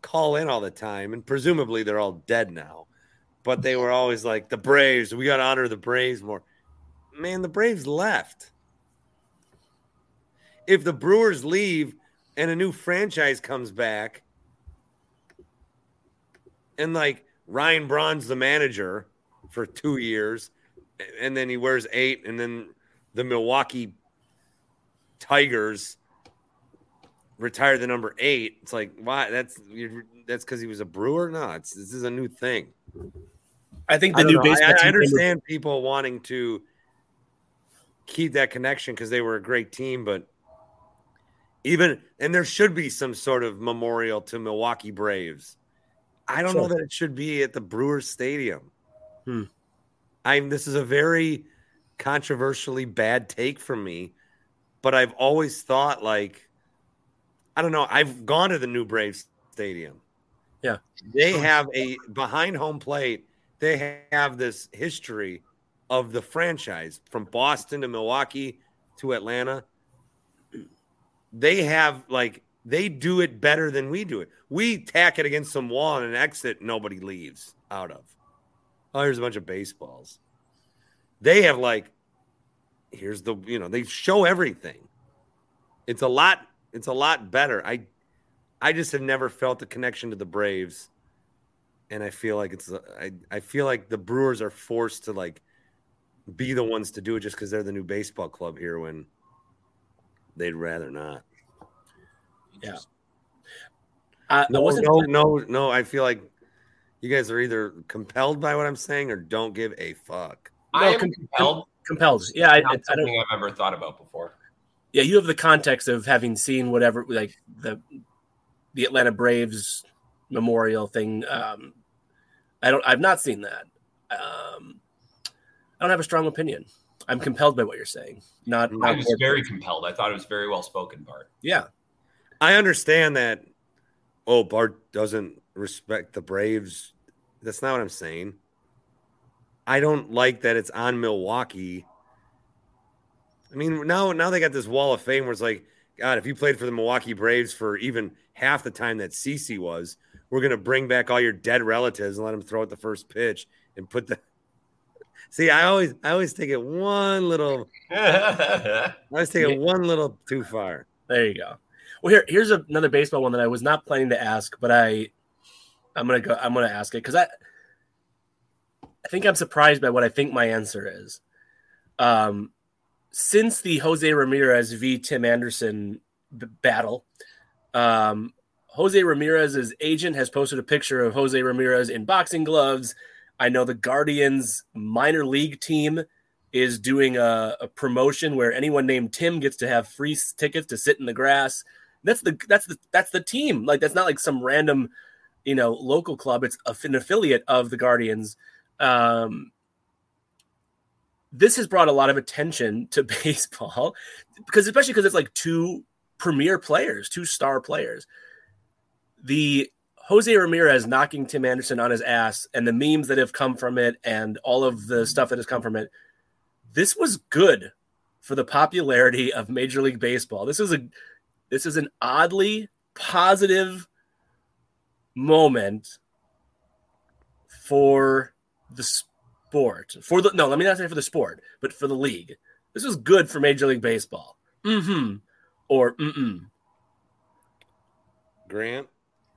[SPEAKER 2] call in all the time, and presumably they're all dead now, but they were always like the Braves. We got to honor the Braves more. Man, the Braves left. If the Brewers leave, and a new franchise comes back, and like Ryan Braun's the manager for two years, and then he wears eight, and then the Milwaukee Tigers retire the number eight. It's like why? That's that's because he was a Brewer. No, it's this is a new thing.
[SPEAKER 4] I think the I new baseball.
[SPEAKER 2] I, I understand people wanting to keep that connection because they were a great team, but even and there should be some sort of memorial to Milwaukee Braves. I don't sure. know that it should be at the Brewers Stadium.
[SPEAKER 4] Hmm.
[SPEAKER 2] I'm. This is a very controversially bad take from me, but I've always thought like, I don't know. I've gone to the new Braves Stadium.
[SPEAKER 4] Yeah,
[SPEAKER 2] they have a behind home plate. They have this history of the franchise from Boston to Milwaukee to Atlanta. They have like they do it better than we do it. We tack it against some wall and an exit nobody leaves out of. Oh, here's a bunch of baseballs. They have like, here's the, you know, they show everything. It's a lot, it's a lot better. I I just have never felt the connection to the Braves. And I feel like it's I, I feel like the Brewers are forced to like be the ones to do it just because they're the new baseball club here when they'd rather not.
[SPEAKER 4] Yeah.
[SPEAKER 2] Uh, no, no, no, no. I feel like you guys are either compelled by what I'm saying or don't give a fuck.
[SPEAKER 3] I am compelled.
[SPEAKER 4] Compelled. Yeah, I,
[SPEAKER 3] Not I, something I've ever thought about before.
[SPEAKER 4] Yeah, you have the context of having seen whatever, like the the Atlanta Braves memorial thing. Um, I don't. I've not seen that. Um, I don't have a strong opinion. I'm compelled by what you're saying. Not.
[SPEAKER 3] I was very compelled. I thought it was very well spoken, Bart.
[SPEAKER 4] Yeah,
[SPEAKER 2] I understand that. Oh, Bart doesn't respect the Braves. That's not what I'm saying. I don't like that it's on Milwaukee. I mean, now now they got this wall of fame where it's like, God, if you played for the Milwaukee Braves for even half the time that CC was, we're gonna bring back all your dead relatives and let them throw at the first pitch and put the. See, I always I always take it one little. I always take it one little too far.
[SPEAKER 4] There you go. Well, here here's another baseball one that I was not planning to ask, but I I'm gonna go. I'm gonna ask it because I I think I'm surprised by what I think my answer is. Um, since the Jose Ramirez v. Tim Anderson b- battle, um, Jose Ramirez's agent has posted a picture of Jose Ramirez in boxing gloves. I know the Guardians minor league team is doing a, a, promotion where anyone named Tim gets to have free tickets to sit in the grass. That's the that's the that's the team. Like that's not like some random, you know, local club. It's an affiliate of the Guardians. Um, this has brought a lot of attention to baseball because, especially because it's like two premier players, two star players. The Jose Ramirez knocking Tim Anderson on his ass and the memes that have come from it and all of the stuff that has come from it. This was good for the popularity of Major League Baseball. This is a this is an oddly positive moment for the sport. For the no let me not say for the sport but for the league. This was good for major league baseball. Mm-hmm. Or mm-mm.
[SPEAKER 2] Grant?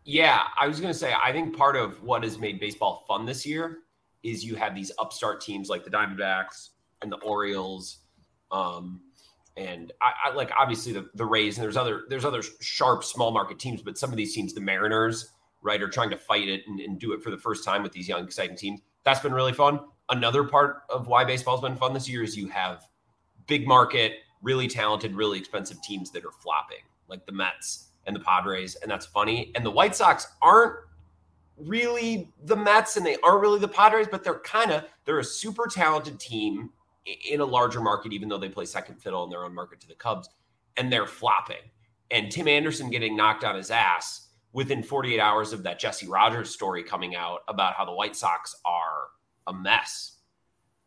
[SPEAKER 3] Yeah i was going to say i think part of what has made baseball fun this year is you have these upstart teams like the diamondbacks and the orioles um, and I, I, like obviously the, the rays and there's other there's other sharp small market teams but some of these teams the mariners right Or trying to fight it and, and do it for the first time with these young exciting teams that's been really fun. Another part of why baseball's been fun this year is you have big market, really talented, really expensive teams that are flopping, like the Mets and the Padres, and that's funny. And the White Sox aren't really the Mets and they aren't really the Padres, but they're kind of they're a super talented team in a larger market, even though they play second fiddle in their own market to the Cubs, and they're flopping. And Tim Anderson getting knocked on his ass within 48 hours of that Jesse Rogers story coming out about how the White Sox are a mess.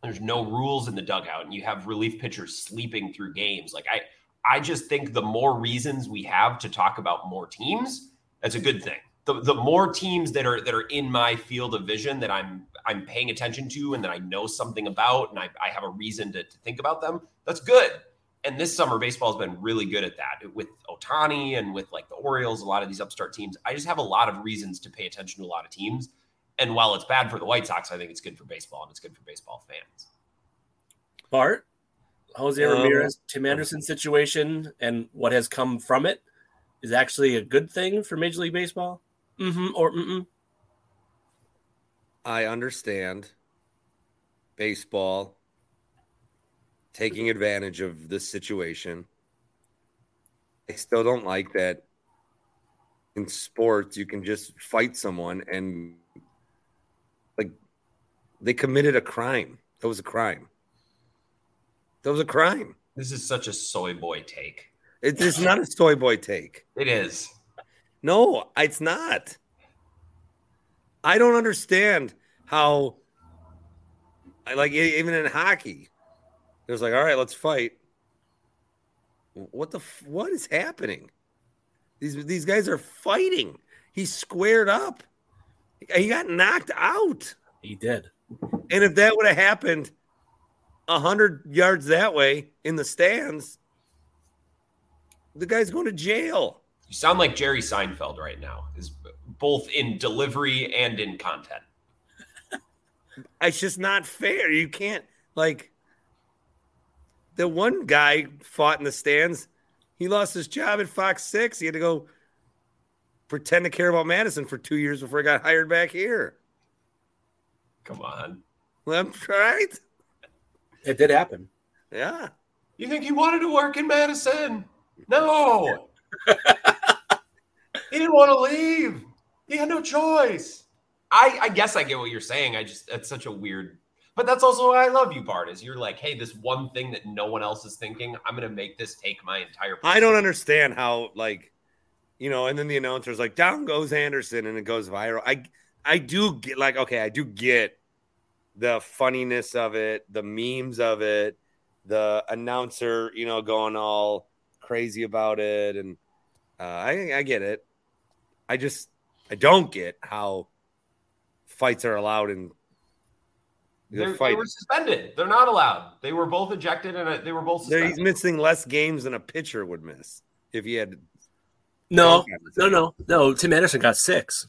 [SPEAKER 3] There's no rules in the dugout, and you have relief pitchers sleeping through games. Like I, I just think the more reasons we have to talk about more teams, that's a good thing. The, the more teams that are that are in my field of vision that I'm I'm paying attention to and that I know something about and I, I have a reason to, to think about them, that's good. And this summer, baseball has been really good at that with Ohtani and with like the Orioles, a lot of these upstart teams. I just have a lot of reasons to pay attention to a lot of teams. And while it's bad for the White Sox, I think it's good for baseball and it's good for baseball fans.
[SPEAKER 4] Bart, Jose um, Ramirez, Tim Anderson situation, and what has come from it is actually a good thing for Major League Baseball? Mm-hmm or mm-mm?
[SPEAKER 2] I understand baseball taking advantage of this situation. I still don't like that in sports you can just fight someone and like they committed a crime. That was a crime. That was a crime.
[SPEAKER 3] This is such a soy boy take.
[SPEAKER 2] It is not a soy boy take.
[SPEAKER 3] It is.
[SPEAKER 2] No, it's not. I don't understand how, I like, even in hockey, it was like, all right, let's fight. What the what is happening? These these guys are fighting. He squared up. He got knocked out.
[SPEAKER 4] He did.
[SPEAKER 2] And if that would have happened a hundred yards that way in the stands, the guy's going to jail.
[SPEAKER 3] You sound like Jerry Seinfeld right now, is both in delivery and in content.
[SPEAKER 2] it's just not fair. You can't like the one guy fought in the stands. He lost his job at Fox Six. He had to go pretend to care about Madison for two years before he got hired back here.
[SPEAKER 3] Come on.
[SPEAKER 2] Well, right.
[SPEAKER 4] It did happen.
[SPEAKER 2] Yeah.
[SPEAKER 3] You think he wanted to work in Madison? No. he didn't want to leave. He had no choice. I, I guess I get what you're saying. I just that's such a weird but that's also why I love you, Bart, is you're like, hey, this one thing that no one else is thinking, I'm gonna make this take my entire
[SPEAKER 2] I don't understand how like you know, and then the announcer's like, down goes Anderson, and it goes viral. I I do get like, okay, I do get the funniness of it, the memes of it, the announcer, you know, going all crazy about it, and uh, I, I get it. I just I don't get how fights are allowed in.
[SPEAKER 3] They were suspended. They're not allowed. They were both ejected, and uh, they were both.
[SPEAKER 2] Suspended. He's missing less games than a pitcher would miss if he had.
[SPEAKER 4] No, no, no, no. Tim Anderson got six.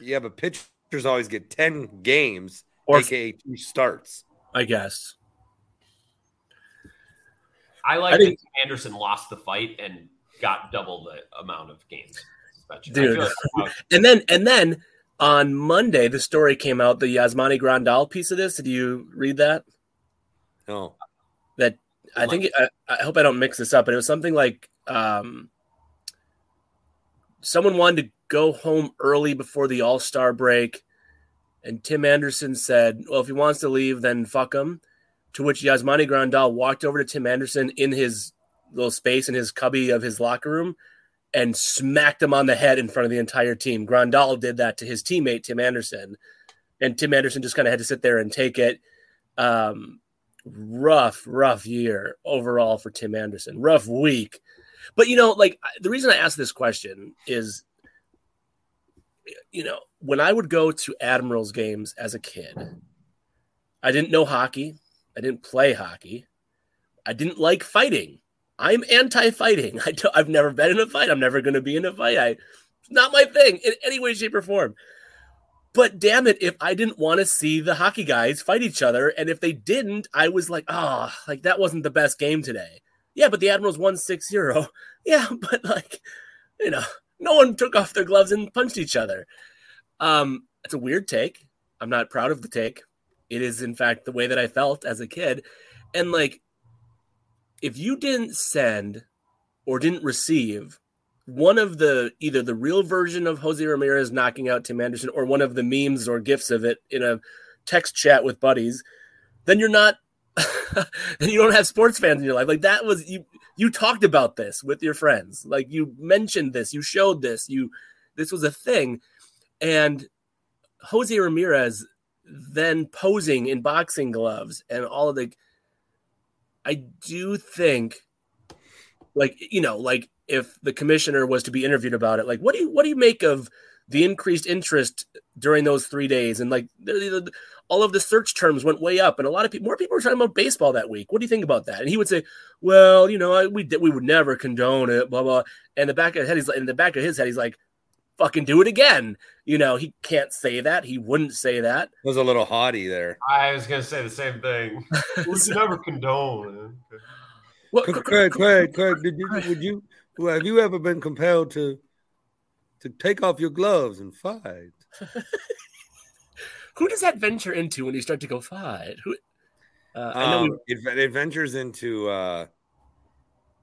[SPEAKER 2] Yeah, but pitchers always get ten games, or aka two starts.
[SPEAKER 4] I guess.
[SPEAKER 3] I like I think, that Anderson lost the fight and got double the amount of games.
[SPEAKER 4] Dude. Like and then and then on Monday the story came out, the Yasmani Grandal piece of this. Did you read that?
[SPEAKER 2] No.
[SPEAKER 4] That I think I, I, hope I don't mix this up, but it was something like um, someone wanted to go home early before the All Star break, and Tim Anderson said, "Well, if he wants to leave, then fuck him." To which Yasmani Grandal walked over to Tim Anderson in his little space in his cubby of his locker room and smacked him on the head in front of the entire team. Grandal did that to his teammate Tim Anderson, and Tim Anderson just kind of had to sit there and take it. Um, rough, rough year overall for Tim Anderson. Rough week, but you know, like the reason I ask this question is, you know, when I would go to Admirals games as a kid, I didn't know hockey. I didn't play hockey. I didn't like fighting. I'm anti-fighting. I have never been in a fight. I'm never going to be in a fight. I, it's not my thing in any way, shape, or form. But damn it, if I didn't want to see the hockey guys fight each other, and if they didn't, I was like, ah, oh, like that wasn't the best game today. Yeah, but the Admirals won 6 0. Yeah, but like, you know, no one took off their gloves and punched each other. Um, it's a weird take. I'm not proud of the take. It is, in fact, the way that I felt as a kid. And like, if you didn't send or didn't receive one of the either the real version of Jose Ramirez knocking out Tim Anderson or one of the memes or gifs of it in a text chat with buddies, then you're not then you don't have sports fans in your life. Like that was you you talked about this with your friends. Like you mentioned this, you showed this, you this was a thing. And Jose Ramirez then posing in boxing gloves and all of the I do think like you know like if the commissioner was to be interviewed about it like what do you what do you make of the increased interest during those three days, and like all of the search terms went way up, and a lot of people, more people were talking about baseball that week. What do you think about that? And he would say, "Well, you know, I, we we would never condone it." Blah blah. And the back of his head, he's like, in the back of his head, he's like, "Fucking do it again." You know, he can't say that. He wouldn't say that.
[SPEAKER 2] It Was a little haughty there.
[SPEAKER 3] I was gonna say the same thing. we should never condone.
[SPEAKER 2] What, Craig, Craig, Craig, did you would you have you ever been compelled to to take off your gloves and fight?
[SPEAKER 4] Who does that venture into when you start to go fight? Who?
[SPEAKER 2] Uh, I know um, it, it ventures into uh,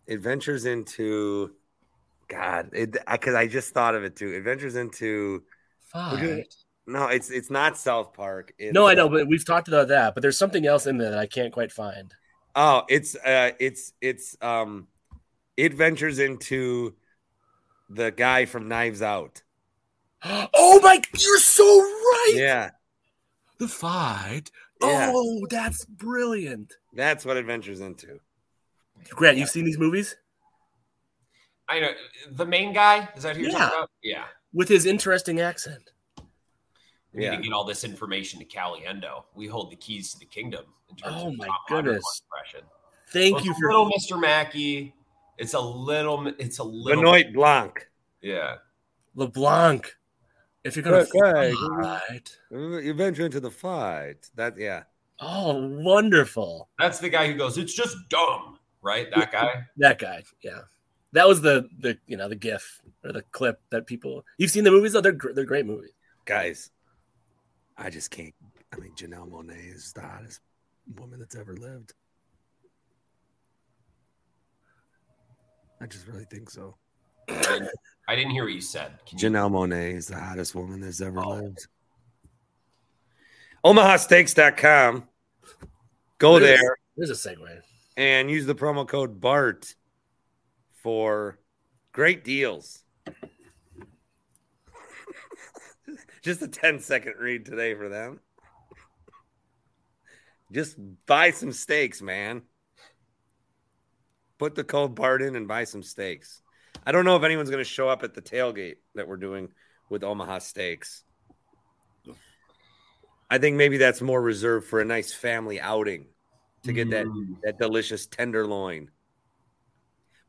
[SPEAKER 2] it ventures into God, it because I, I, just thought of it too. It ventures into. No, it's it's not South Park.
[SPEAKER 4] It's, no, I know, but we've talked about that. But there's something else in there that I can't quite find.
[SPEAKER 2] Oh, it's uh, it's it's um, it ventures into the guy from Knives Out.
[SPEAKER 4] Oh my! You're so right.
[SPEAKER 2] Yeah.
[SPEAKER 4] The fight. Yeah. Oh, that's brilliant.
[SPEAKER 2] That's what it ventures into.
[SPEAKER 4] Grant, you've seen these movies?
[SPEAKER 3] I know the main guy. Is that who you're yeah. talking about? Yeah.
[SPEAKER 4] With his interesting accent.
[SPEAKER 3] We yeah. need to get all this information to Caliendo. We hold the keys to the kingdom.
[SPEAKER 4] oh my goodness! Thank well, you for
[SPEAKER 3] little Mr. Mackey. It's a little. It's a little.
[SPEAKER 2] Benoit Blanc.
[SPEAKER 3] Yeah.
[SPEAKER 4] LeBlanc. If you're gonna fight,
[SPEAKER 2] you venture into the fight. That yeah.
[SPEAKER 4] Oh, wonderful.
[SPEAKER 3] That's the guy who goes. It's just dumb, right? That guy.
[SPEAKER 4] that guy. Yeah. That was the the you know the GIF or the clip that people. You've seen the movies though. They're they're great movies.
[SPEAKER 2] Guys, I just can't. I mean, Janelle Monáe is the hottest woman that's ever lived. I just really think so.
[SPEAKER 3] I didn't, hear what you said.
[SPEAKER 2] Can Janelle you... Monáe is the hottest woman that's ever oh. lived. OmahaSteaks.com. Go there's, there.
[SPEAKER 4] There's a segue.
[SPEAKER 2] And use the promo code BART for great deals. Just a 10 second read today for them. Just buy some steaks, man. Put the cold part in and buy some steaks. I don't know if anyone's going to show up at the tailgate that we're doing with Omaha Steaks. I think maybe that's more reserved for a nice family outing to get mm. that that delicious tenderloin.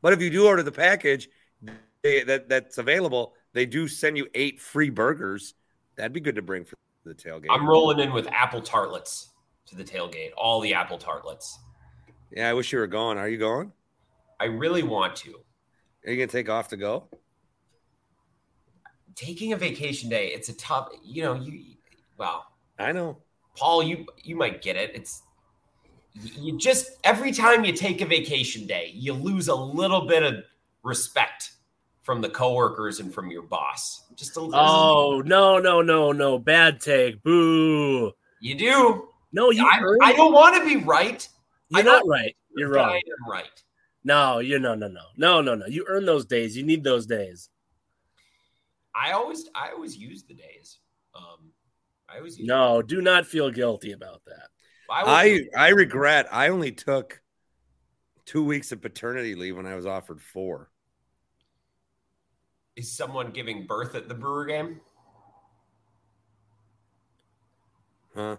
[SPEAKER 2] But if you do order the package they, that that's available, they do send you eight free burgers. That'd be good to bring for the tailgate.
[SPEAKER 3] I'm rolling in with apple tartlets to the tailgate. All the apple tartlets.
[SPEAKER 2] Yeah, I wish you were going. Are you going?
[SPEAKER 3] I really want to.
[SPEAKER 2] Are you gonna take off to go?
[SPEAKER 3] Taking a vacation day, it's a tough. You know, you well.
[SPEAKER 2] I know,
[SPEAKER 3] Paul. You you might get it. It's you just every time you take a vacation day, you lose a little bit of respect from the coworkers and from your boss. Just a little.
[SPEAKER 4] oh no no no no bad take boo.
[SPEAKER 3] You do
[SPEAKER 4] no you.
[SPEAKER 3] I, I don't want to be right.
[SPEAKER 4] You're not right. You're wrong. I
[SPEAKER 3] am right.
[SPEAKER 4] No, you no no no no no no. You earn those days. You need those days.
[SPEAKER 3] I always I always use the days. Um, I always
[SPEAKER 4] no. Do not feel guilty about that.
[SPEAKER 2] I I, I regret. I only took two weeks of paternity leave when I was offered four.
[SPEAKER 3] Is someone giving birth at the Brewer game?
[SPEAKER 2] Huh?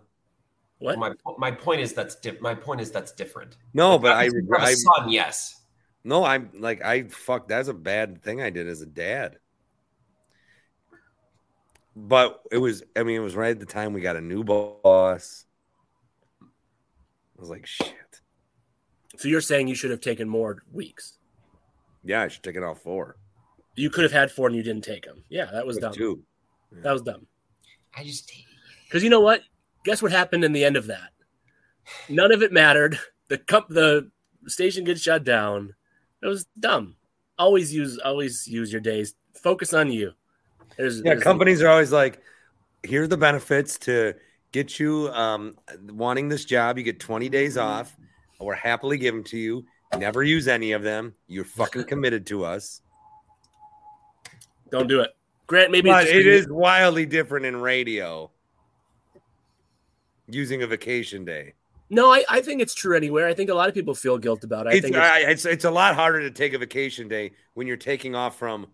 [SPEAKER 3] What? My my point is that's di- my point is that's different.
[SPEAKER 2] No, like, but I
[SPEAKER 3] regret. Son, yes.
[SPEAKER 2] No, I'm like I fuck. That's a bad thing I did as a dad. But it was. I mean, it was right at the time we got a new boss. I was like, shit.
[SPEAKER 4] So you're saying you should have taken more weeks?
[SPEAKER 2] Yeah, I should take it off four.
[SPEAKER 4] You could have had four and you didn't take them. Yeah, that was dumb.
[SPEAKER 2] Two.
[SPEAKER 4] Yeah. That was dumb.
[SPEAKER 3] I just
[SPEAKER 4] because you know what? Guess what happened in the end of that? None of it mattered. The cup, the station gets shut down. It was dumb. Always use, always use your days. Focus on you.
[SPEAKER 2] There's, yeah, there's companies are always like, here are the benefits to get you um, wanting this job. You get 20 days off. We're happily give them to you. Never use any of them. You're fucking committed to us.
[SPEAKER 4] Don't do it. Grant, maybe
[SPEAKER 2] but it is wildly different in radio using a vacation day.
[SPEAKER 4] No, I, I think it's true anywhere. I think a lot of people feel guilt about it. I
[SPEAKER 2] it's,
[SPEAKER 4] think
[SPEAKER 2] it's, I, it's, it's a lot harder to take a vacation day when you're taking off from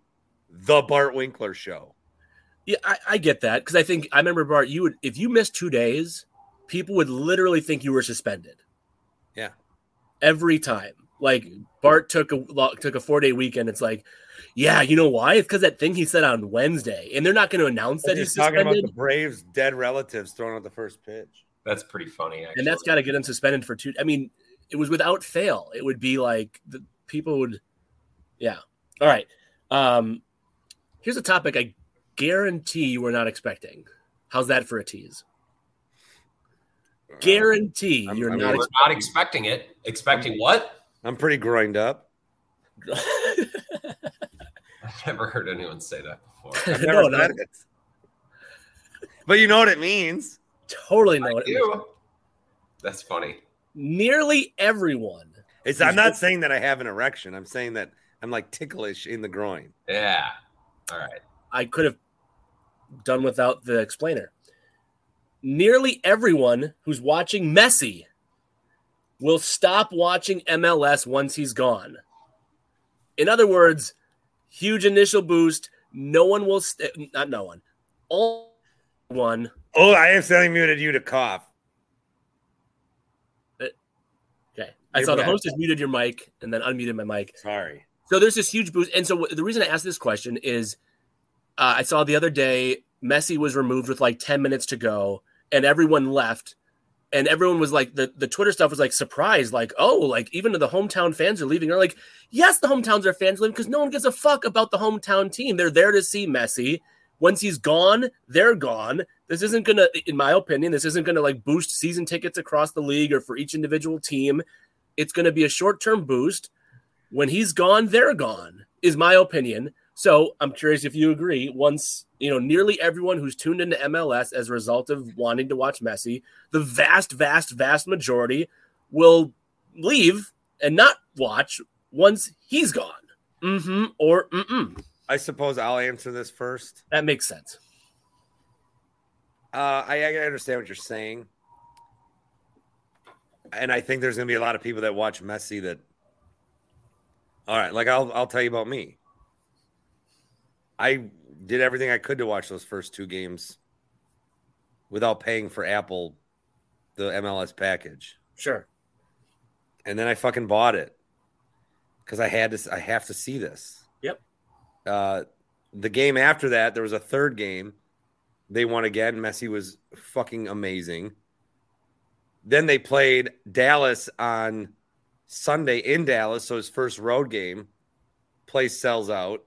[SPEAKER 2] the Bart Winkler show.
[SPEAKER 4] Yeah, I, I get that because I think I remember Bart. You would if you missed two days, people would literally think you were suspended.
[SPEAKER 2] Yeah.
[SPEAKER 4] Every time, like Bart took a took a four day weekend. It's like, yeah, you know why? It's because that thing he said on Wednesday, and they're not going to announce that he's
[SPEAKER 2] He's talking about the Braves' dead relatives throwing out the first pitch.
[SPEAKER 3] That's pretty funny, actually.
[SPEAKER 4] and that's got to get him suspended for two. I mean, it was without fail. It would be like the people would, yeah. All right. Um, here's a topic I guarantee you were not expecting. How's that for a tease? Uh, guarantee
[SPEAKER 2] I'm-
[SPEAKER 4] you're
[SPEAKER 2] I'm-
[SPEAKER 4] not
[SPEAKER 3] We're not expecting it. Expecting what?
[SPEAKER 2] I'm pretty groined up.
[SPEAKER 3] I've never heard anyone say that before.
[SPEAKER 2] I've never
[SPEAKER 4] no, no,
[SPEAKER 2] it. But you know what it means.
[SPEAKER 4] totally know
[SPEAKER 3] I
[SPEAKER 4] it.
[SPEAKER 3] do. That's funny.
[SPEAKER 4] Nearly everyone.
[SPEAKER 2] It's I'm not saying that I have an erection. I'm saying that I'm like ticklish in the groin.
[SPEAKER 3] Yeah. All right.
[SPEAKER 4] I could have done without the explainer. Nearly everyone who's watching Messi will stop watching MLS once he's gone. In other words, huge initial boost. No one will, st- not no one, all one.
[SPEAKER 2] Oh, I accidentally muted you to cough.
[SPEAKER 4] Uh, okay. I
[SPEAKER 2] You're
[SPEAKER 4] saw the host has muted your mic and then unmuted my mic.
[SPEAKER 2] Sorry.
[SPEAKER 4] So there's this huge boost. And so the reason I asked this question is uh, I saw the other day Messi was removed with like 10 minutes to go and everyone left. And everyone was like, the, the Twitter stuff was like surprised, like, oh, like even the hometown fans are leaving. Or like, yes, the hometowns are fans leaving because no one gives a fuck about the hometown team. They're there to see Messi. Once he's gone, they're gone. This isn't gonna, in my opinion, this isn't gonna like boost season tickets across the league or for each individual team. It's gonna be a short term boost when he's gone, they're gone, is my opinion. So I'm curious if you agree. Once, you know, nearly everyone who's tuned into MLS as a result of wanting to watch Messi, the vast, vast, vast majority will leave and not watch once he's gone. Mm-hmm or mm-mm.
[SPEAKER 2] I suppose I'll answer this first.
[SPEAKER 4] That makes sense.
[SPEAKER 2] Uh, I, I understand what you're saying, and I think there's going to be a lot of people that watch Messi that. All right, like I'll I'll tell you about me. I did everything I could to watch those first two games without paying for Apple, the MLS package,
[SPEAKER 4] Sure.
[SPEAKER 2] and then I fucking bought it because I had to. I have to see this.
[SPEAKER 4] Yep.
[SPEAKER 2] Uh, the game after that, there was a third game. They won again. Messi was fucking amazing. Then they played Dallas on Sunday in Dallas, so his first road game. Place sells out.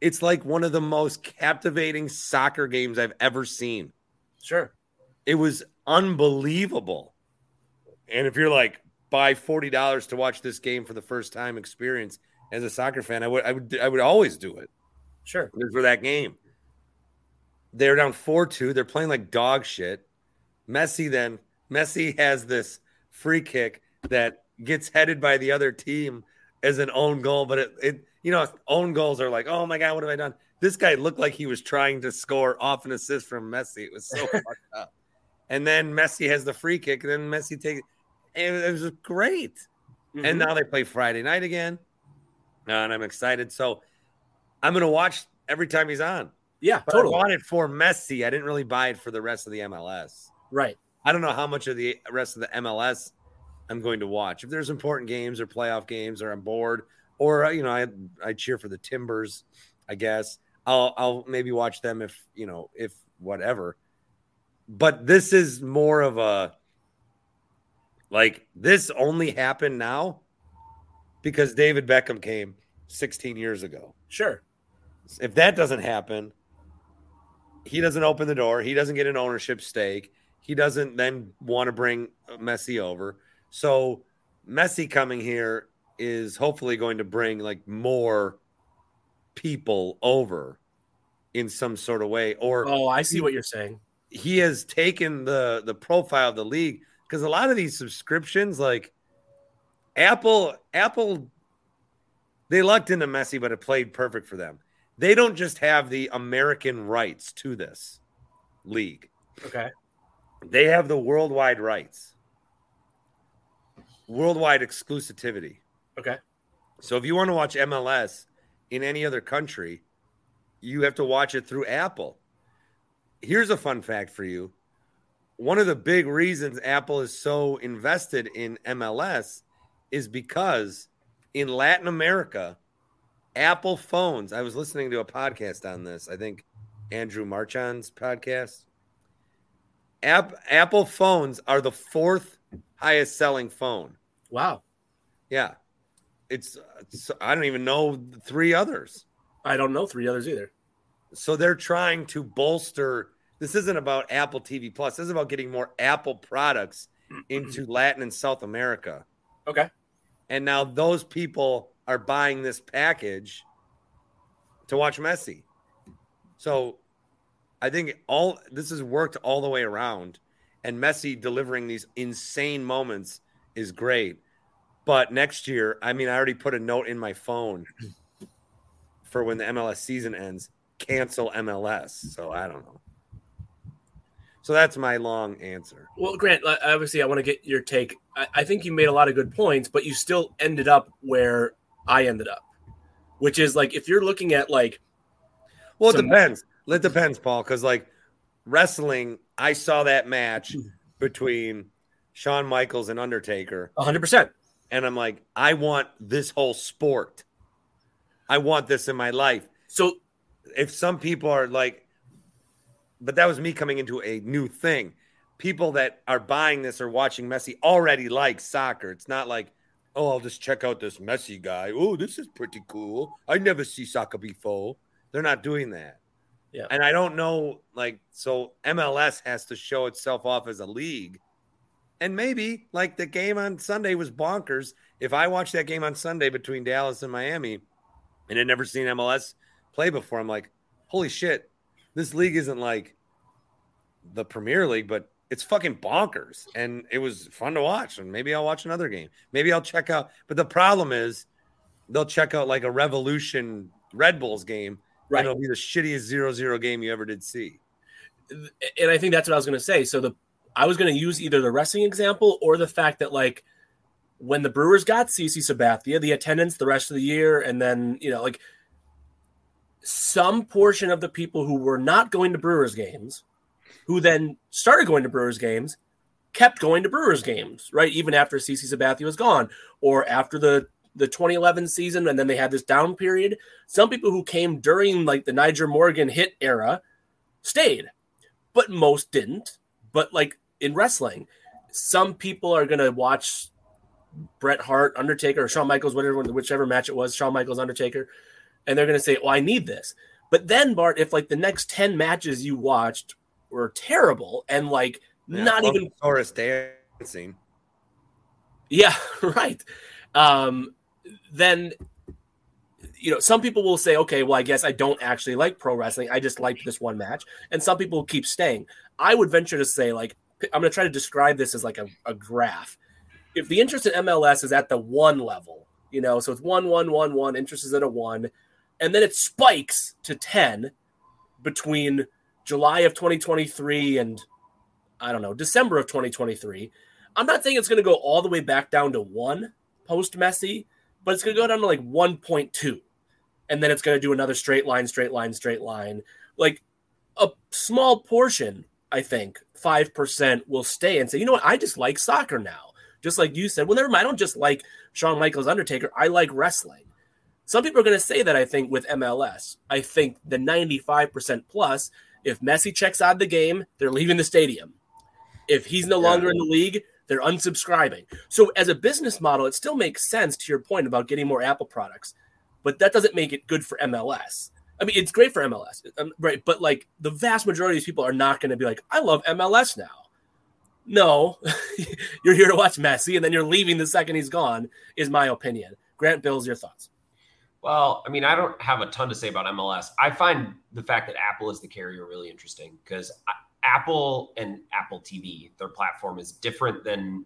[SPEAKER 2] It's like one of the most captivating soccer games I've ever seen.
[SPEAKER 4] Sure.
[SPEAKER 2] It was unbelievable. And if you're like buy forty dollars to watch this game for the first time experience as a soccer fan, I would I would I would always do it
[SPEAKER 4] Sure.
[SPEAKER 2] for that game. They're down 4 2. They're playing like dog shit. Messi then, Messi has this free kick that gets headed by the other team as an own goal. But it, it you know, own goals are like, oh my God, what have I done? This guy looked like he was trying to score off an assist from Messi. It was so fucked up. And then Messi has the free kick, and then Messi takes it. It was great.
[SPEAKER 4] Mhm.
[SPEAKER 2] And now they play Friday night again. Uh, and I'm excited. So I'm going to watch every time he's on.
[SPEAKER 4] yeah,
[SPEAKER 2] But
[SPEAKER 4] totally.
[SPEAKER 2] I bought it for Messi. I didn't really buy it for the rest of the MLS.
[SPEAKER 4] Right.
[SPEAKER 2] I don't know how much of the rest of the MLS I'm going to watch. If there's important games or playoff games or I'm bored or uh, you know I I cheer for the Timbers, I guess. I'll I'll maybe watch them if, you know, if whatever. But this is more of a like this only happened now because David Beckham came 16 years ago
[SPEAKER 4] Sure.
[SPEAKER 2] if that doesn't happen, he doesn't open the door. He doesn't get an ownership stake. He doesn't then want to bring Messi over. So Messi coming here is hopefully going to bring like more people over in some sort of way. Or
[SPEAKER 4] Oh, I see what you're saying.
[SPEAKER 2] he has taken the the profile of the league because a lot of these subscriptions like apple apple they lucked into messi but it played perfect for them they don't just have the american rights to this league
[SPEAKER 4] Okay.
[SPEAKER 2] they have the worldwide rights worldwide exclusivity
[SPEAKER 4] Okay.
[SPEAKER 2] so if you want to watch mls in any other country you have to watch it through Apple. Here's a fun fact for you. One of the big reasons Apple is so invested in MLS is because in Latin America, Apple phones, I was listening to a podcast on this, I think Andrew Marchand's podcast. App, Apple phones are the fourth highest selling phone.
[SPEAKER 4] Wow.
[SPEAKER 2] Yeah. It's, it's I don't even know three others.
[SPEAKER 4] I don't know three others either.
[SPEAKER 2] So they're trying to bolster. This isn't about Apple TV Plus. This is about getting more Apple products into Latin and South America.
[SPEAKER 4] Okay.
[SPEAKER 2] And now those people are buying this package to watch Messi. So I think all this has worked all the way around. And Messi delivering these insane moments is great. But next year, I mean, I already put a note in my phone for when the MLS season ends cancel MLS. So I don't know. So that's my long answer.
[SPEAKER 4] Well, Grant, obviously, I want to get your take. I, I, think you made a lot of good points, but you still ended up where I ended up, which is like if you're looking at like.
[SPEAKER 2] Well, it some- depends. It depends, Paul, because like wrestling, I saw that match hmm. between Shawn Michaels and Undertaker.
[SPEAKER 4] 100%.
[SPEAKER 2] And I'm like, I want this whole sport. I want this in my life.
[SPEAKER 4] So
[SPEAKER 2] if some people are like, but that was me coming into a new thing. People that are buying this or watching Messi already like soccer. It's not like, oh, I'll just check out this Messi guy. Oh, this is pretty cool. I never see soccer before. They're not doing that.
[SPEAKER 4] Yeah.
[SPEAKER 2] And I don't know, like, so MLS has to show itself off as a league. And maybe, like, the game on Sunday was bonkers. If I watched that game on Sunday between Dallas and Miami and had never seen MLS play before. I'm like, holy shit, this league isn't like the Premier League, but it's fucking bonkers. And it was fun to watch. And maybe I'll watch another game. Maybe I'll check out. But the problem is they'll check out like a Revolution Red Bulls game. Right. And it'll be the shittiest zero zero game you ever did see.
[SPEAKER 4] And I think that's what I was going to say. So the I was going to use either the wrestling example or the fact that like when the Brewers got CC Sabathia, the attendance the rest of the year, and then you know like some portion of the people who were not going to Brewers games, who then started going to Brewers games, kept going to Brewers games, right? Even after CC Sabathia was gone, or after the the 2011 season, and then they had this down period. Some people who came during like the Nyjer Morgan hit era stayed, but most didn't. But like in wrestling, some people are gonna watch Bret Hart, Undertaker, or Shawn Michaels, whatever, whichever match it was, Shawn Michaels, Undertaker, and they're going to say, "Oh, I need this." But then, Bart, if like the next ten matches you watched were terrible and like yeah, not even
[SPEAKER 2] Taurus dancing,
[SPEAKER 4] yeah, right, um, then you know some people will say, "Okay, well, I guess I don't actually like pro wrestling. I just liked this one match," and some people keep staying. I would venture to say, like, I'm going to try to describe this as like a, a graph. If the interest in MLS is at the one level, you know, so it's one, one, one, one, interest is at a one and then it spikes to 10 between July of 2023 and I don't know, December of 2023. I'm not saying it's going to go all the way back down to 1 post Messi, but it's going to go down to like 1.2. And then it's going to do another straight line, straight line, straight line. Like a small portion, I think, 5% will stay and say, you know what, I just like soccer now. Just like you said, well, never mind. I don't just like Shawn Michaels Undertaker. I like wrestling. Some people are going to say that, I think, with MLS. I think the 95% plus, if Messi checks out the game, they're leaving the stadium. If he's no yeah. longer in the league, they're unsubscribing. So, as a business model, it still makes sense to your point about getting more Apple products, but that doesn't make it good for MLS. I mean, it's great for MLS, um, right? But like the vast majority of these people are not going to be like, I love MLS now. No, you're here to watch Messi and then you're leaving the second he's gone, is my opinion. Grant Bills, your thoughts.
[SPEAKER 3] Well, I mean, I don't have a ton to say about MLS. I find the fact that Apple is the carrier really interesting because Apple and Apple TV, their platform is different than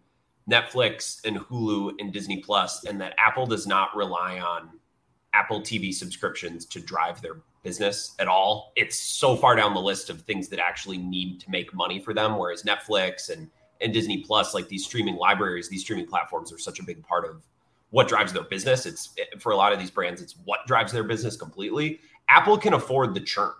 [SPEAKER 3] Netflix and Hulu and Disney Plus, and that Apple does not rely on Apple TV subscriptions to drive their business at all. It's so far down the list of things that actually need to make money for them, whereas Netflix and and Disney Plus, like these streaming libraries, these streaming platforms are such a big part of what drives their business. It's for a lot of these brands, it's what drives their business completely. Apple can afford the churn,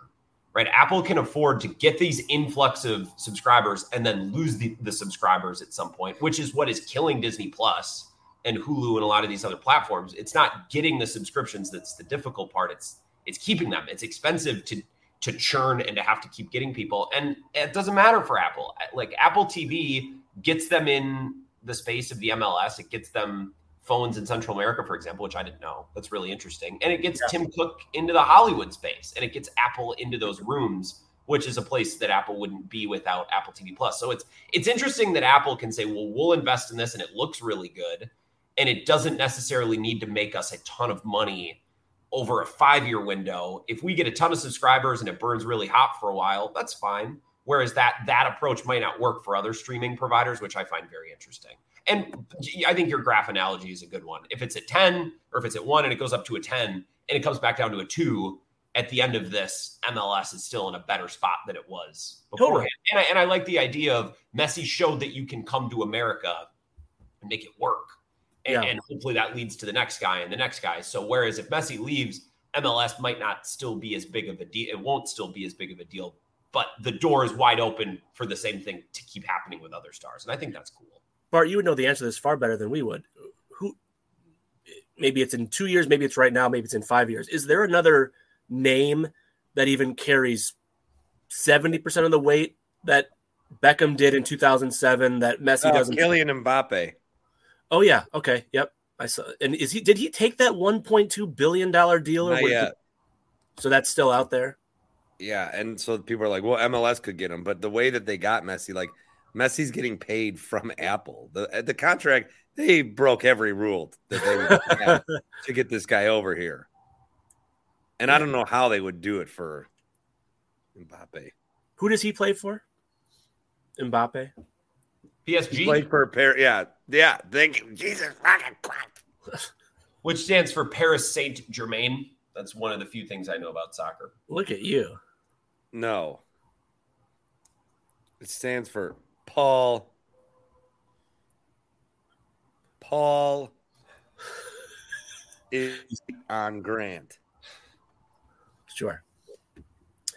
[SPEAKER 3] right? Apple can afford to get these influx of subscribers and then lose the, the subscribers at some point, which is what is killing Disney Plus and Hulu and a lot of these other platforms. It's not getting the subscriptions that's the difficult part. It's it's keeping them. It's expensive to to churn and to have to keep getting people. And it doesn't matter for Apple. Like Apple TV gets them in the space of the MLS. It gets them phones in Central America, for example, which I didn't know. That's really interesting. And it gets yeah. Tim Cook into the Hollywood space and it gets Apple into those rooms, which is a place that Apple wouldn't be without Apple TV Plus. So it's it's interesting that Apple can say, well, we'll invest in this and it looks really good. And it doesn't necessarily need to make us a ton of money over a five year window. If we get a ton of subscribers and it burns really hot for a while, that's fine. Whereas that that approach might not work for other streaming providers, which I find very interesting. And I think your graph analogy is a good one. If it's at 10 or if it's at one and it goes up to a 10 and it comes back down to a two at the end of this, MLS is still in a better spot than it was beforehand. Totally. And, I, and I like the idea of Messi showed that you can come to America and make it work. And, yeah. and hopefully that leads to the next guy and the next guy. So whereas if Messi leaves, MLS might not still be as big of a deal. It won't still be as big of a deal, but the door is wide open for the same thing to keep happening with other stars. And I think that's cool.
[SPEAKER 4] Bart, you would know the answer to this far better than we would. Who maybe it's in two years, maybe it's right now, maybe it's in five years. Is there another name that even carries 70% of the weight that Beckham did in 2007 that Messi uh, doesn't?
[SPEAKER 2] Kylian Mbappe.
[SPEAKER 4] Oh yeah. Okay. Yep. I saw. And is he? Did he take that 1.2 billion dollar deal?
[SPEAKER 2] Or Not yet.
[SPEAKER 4] so that's still out there.
[SPEAKER 2] Yeah, and so people are like, "Well, MLS could get him," but the way that they got Messi, like Messi's getting paid from Apple. The uh, the contract they broke every rule that they would to get this guy over here, and I don't know how they would do it for Mbappe.
[SPEAKER 4] Who does he play for? Mbappe.
[SPEAKER 3] PSG.
[SPEAKER 2] He played for Paris. Yeah, yeah. Thank you, Jesus fucking Christ.
[SPEAKER 3] Which stands for Paris Saint Germain. That's one of the few things I know about soccer.
[SPEAKER 4] Look at you.
[SPEAKER 2] No. It stands for Paul. Paul is on Grant.
[SPEAKER 4] Sure.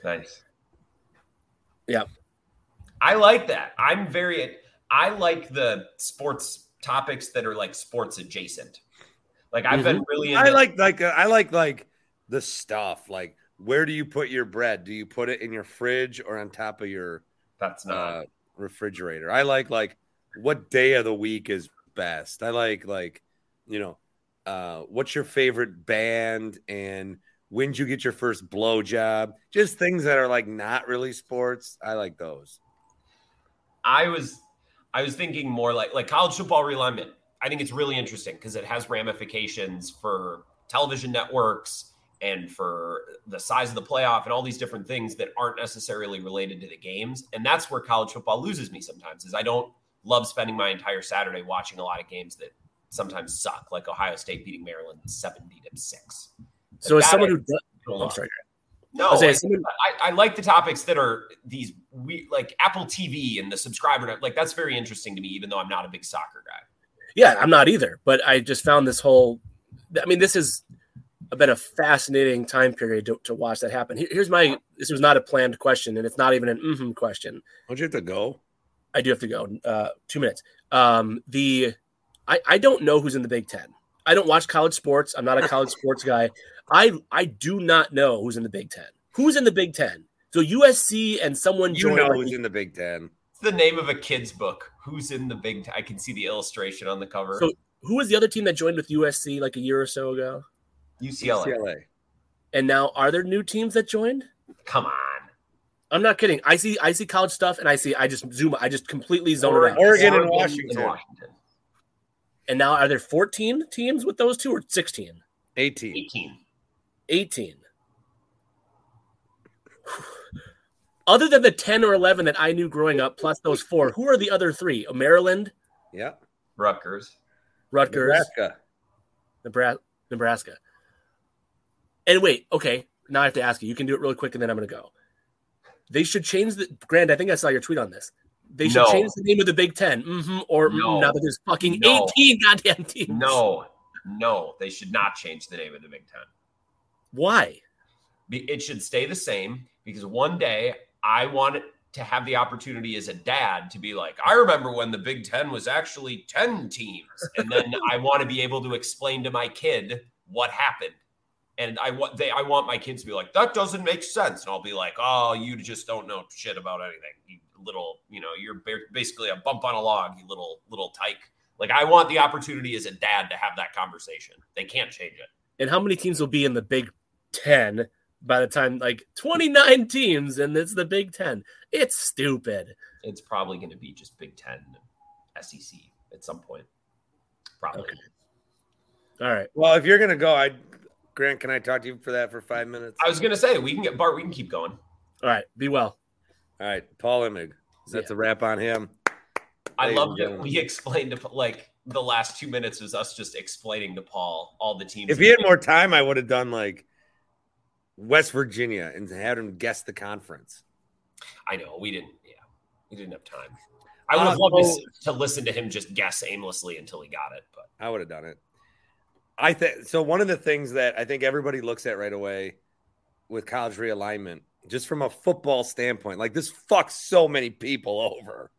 [SPEAKER 3] Nice.
[SPEAKER 4] Yep.
[SPEAKER 3] I like that. I'm very I like the sports topics that are like sports adjacent. Like I've mm-hmm. been really.
[SPEAKER 2] Into- I like like uh, I like like the stuff. Like where do you put your bread? Do you put it in your fridge or on top of your?
[SPEAKER 3] That's not uh,
[SPEAKER 2] refrigerator. I like like what day of the week is best. I like like you know uh, what's your favorite band and when did you get your first blow job? Just things that are like not really sports. I like those.
[SPEAKER 3] I was I was thinking more like like college football realignment. I think it's really interesting because it has ramifications for television networks and for the size of the playoff and all these different things that aren't necessarily related to the games. And that's where college football loses me sometimes is I don't love spending my entire Saturday watching a lot of games that sometimes suck, like Ohio State beating Maryland 70 to 6.
[SPEAKER 4] So as someone who does, I'm sorry.
[SPEAKER 3] No, I, I, I, like the topics that are these we like Apple TV and the subscriber. Like that's very interesting to me, even though I'm not a big soccer guy.
[SPEAKER 4] Yeah, I'm not either. But I just found this whole. I mean, this has been a fascinating time period to, to watch that happen. here's my. This was not a planned question, and it's not even an mm-hmm question.
[SPEAKER 2] Don't you have to go?
[SPEAKER 4] I do have to go. Uh, two minutes. Um, the I, I don't know who's in the Big Ten. I don't watch college sports. I'm not a college sports guy. I I do not know who's in the Big Ten. Who's in the Big Ten? So USC and someone
[SPEAKER 2] you know who's in the Big Ten.
[SPEAKER 3] It's the name of a kid's book. Who's in the Big Ten? I can see the illustration on the cover.
[SPEAKER 4] So who was the other team that joined with USC like a year or so ago?
[SPEAKER 3] UCLA. UCLA.
[SPEAKER 4] And now are there new teams that joined?
[SPEAKER 3] Come on.
[SPEAKER 4] I'm not kidding. I see I see college stuff and I see I just zoom I just completely zone
[SPEAKER 2] Oregon,
[SPEAKER 4] it out.
[SPEAKER 2] Oregon, Oregon and Washington. and Washington.
[SPEAKER 4] And now are there 14 teams with those two or 16?
[SPEAKER 2] 18.
[SPEAKER 3] 18.
[SPEAKER 4] 18. Other than the 10 or 11 that I knew growing up, plus those four, who are the other three? Oh, Maryland?
[SPEAKER 2] Yeah.
[SPEAKER 3] Rutgers.
[SPEAKER 4] Rutgers.
[SPEAKER 2] Nebraska.
[SPEAKER 4] Nebraska. Nebraska. And wait, okay. Now I have to ask you. You can do it really quick and then I'm going to go. They should change the. Grant, I think I saw your tweet on this. They should no. change the name of the Big 10 mm-hmm, or no. now that there's fucking no. 18 goddamn teams.
[SPEAKER 3] No, no, they should not change the name of the Big Ten.
[SPEAKER 4] Why?
[SPEAKER 3] It should stay the same because one day I want to have the opportunity as a dad to be like, I remember when the Big Ten was actually 10 teams. And then I want to be able to explain to my kid what happened. And I want they I want my kids to be like, that doesn't make sense. And I'll be like, oh, you just don't know shit about anything. You little, you know, you're basically a bump on a log, you little little tyke. Like I want the opportunity as a dad to have that conversation. They can't change it.
[SPEAKER 4] And how many teams will be in the Big Ten by the time like 29 teams and it's the Big Ten? It's stupid.
[SPEAKER 3] It's probably going to be just Big Ten, SEC at some point. Probably. Okay.
[SPEAKER 4] All right.
[SPEAKER 2] Well, if you're going to go, I Grant, can I talk to you for that for five minutes?
[SPEAKER 3] I was going to say we can get Bart. We can keep going.
[SPEAKER 4] All right. Be well.
[SPEAKER 2] All right, Paul Imig. That's yeah. a wrap on him.
[SPEAKER 3] I love that we explained to like the last two minutes was us just explaining to Paul all the teams.
[SPEAKER 2] If he had more time, I would have done like West Virginia and had him guess the conference.
[SPEAKER 3] I know we didn't. Yeah, we didn't have time. I would have uh, loved to, to listen to him just guess aimlessly until he got it, but
[SPEAKER 2] I would have done it. I think so. One of the things that I think everybody looks at right away with college realignment, just from a football standpoint, like this fucks so many people over.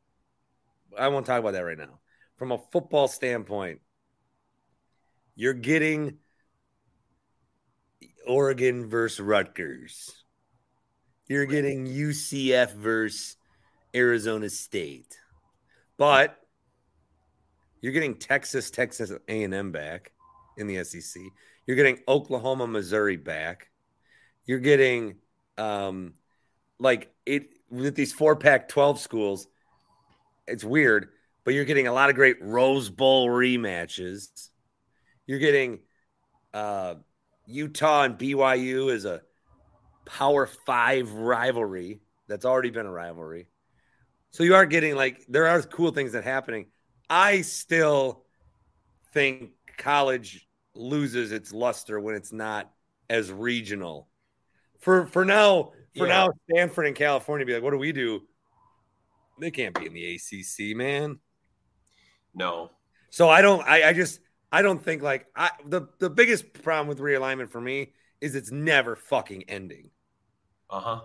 [SPEAKER 2] I won't talk about that right now. From a football standpoint, you're getting Oregon versus Rutgers. You're getting UCF versus Arizona State. But you're getting Texas, Texas A&M back in the SEC. You're getting Oklahoma, Missouri back. You're getting um like it with these four Pac 12 schools. It's weird, but you're getting a lot of great Rose Bowl rematches. You're getting uh Utah and BYU is a Power Five rivalry that's already been a rivalry. So you are getting like there are cool things that happening. I still think college loses its luster when it's not as regional. For for now, for yeah. now, Stanford and California be like, what do we do? They can't be in the ACC, man.
[SPEAKER 3] No.
[SPEAKER 2] So I don't. I, I just I don't think like I the the biggest problem with realignment for me is it's never fucking ending.
[SPEAKER 3] Uh huh.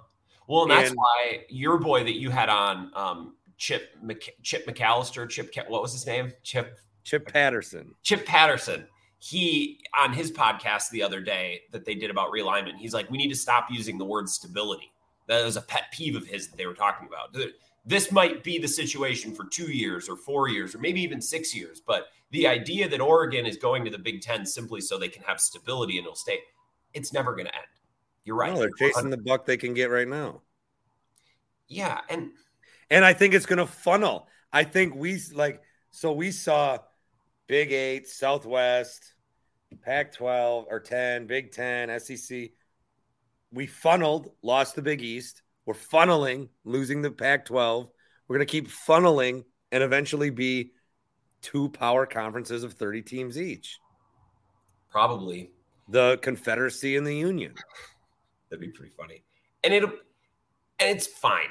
[SPEAKER 3] Well, and that's and, why your boy that you had on, um, Chip Mc, Chip McAllister, Chip what was his name? Chip
[SPEAKER 2] Chip Patterson.
[SPEAKER 3] Chip Patterson. He on his podcast the other day that they did about realignment. He's like, we need to stop using the word stability. That was a pet peeve of his that they were talking about. This might be the situation for two years or four years or maybe even six years, but the idea that Oregon is going to the Big Ten simply so they can have stability and it'll stay, it's never going to end. You're right.
[SPEAKER 2] No, they're chasing the buck they can get right now.
[SPEAKER 3] Yeah, and
[SPEAKER 2] and I think it's going to funnel. I think we like so we saw Big Eight, Southwest, Pac 12 or 10, Big 10, SEC. We funneled, lost the Big East. We're funneling, losing the Pac 12. We're going to keep funneling and eventually be two power conferences of 30 teams each.
[SPEAKER 3] Probably.
[SPEAKER 2] The Confederacy and the Union.
[SPEAKER 3] That'd be pretty funny. And it'll and it's fine.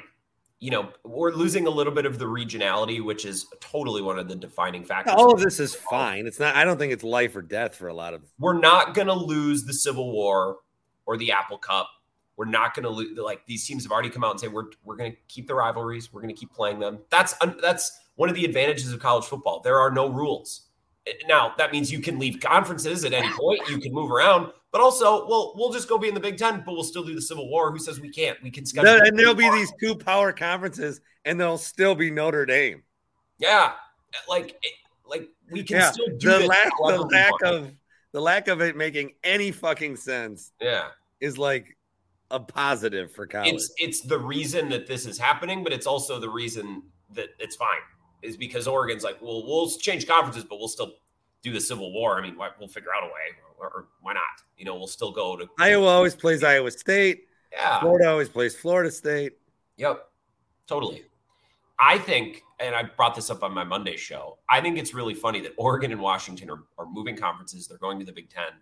[SPEAKER 3] You know, we're losing a little bit of the regionality, which is totally one of the defining factors.
[SPEAKER 2] All of this is fine. It's not, I don't think it's life or death for a lot of.
[SPEAKER 3] We're not going to lose the Civil War or the Apple Cup. We're not going to lose. Like these teams have already come out and say we're we're going to keep the rivalries. We're going to keep playing them. That's that's one of the advantages of college football. There are no rules. Now that means you can leave conferences at any point. You can move around, but also, well, we'll just go be in the Big Ten, but we'll still do the Civil War. Who says we can't? We can schedule.
[SPEAKER 2] and there'll be these two power conferences, and there'll still be Notre Dame.
[SPEAKER 3] Yeah, like like we can yeah. still do
[SPEAKER 2] the lack the lack of the lack of it making any fucking sense.
[SPEAKER 3] Yeah,
[SPEAKER 2] is like a positive for college.
[SPEAKER 3] It's it's the reason that this is happening, but it's also the reason that it's fine is because Oregon's like, well, we'll change conferences, but we'll still do the Civil War. I mean, we'll figure out a way, or, or why not? You know, we'll still go to
[SPEAKER 2] Iowa. Always plays Iowa State.
[SPEAKER 3] Yeah,
[SPEAKER 2] Florida always plays Florida State.
[SPEAKER 3] Yep, totally. I think, and I brought this up on my Monday show. I think it's really funny that Oregon and Washington are, are moving conferences. They're going to the Big Ten,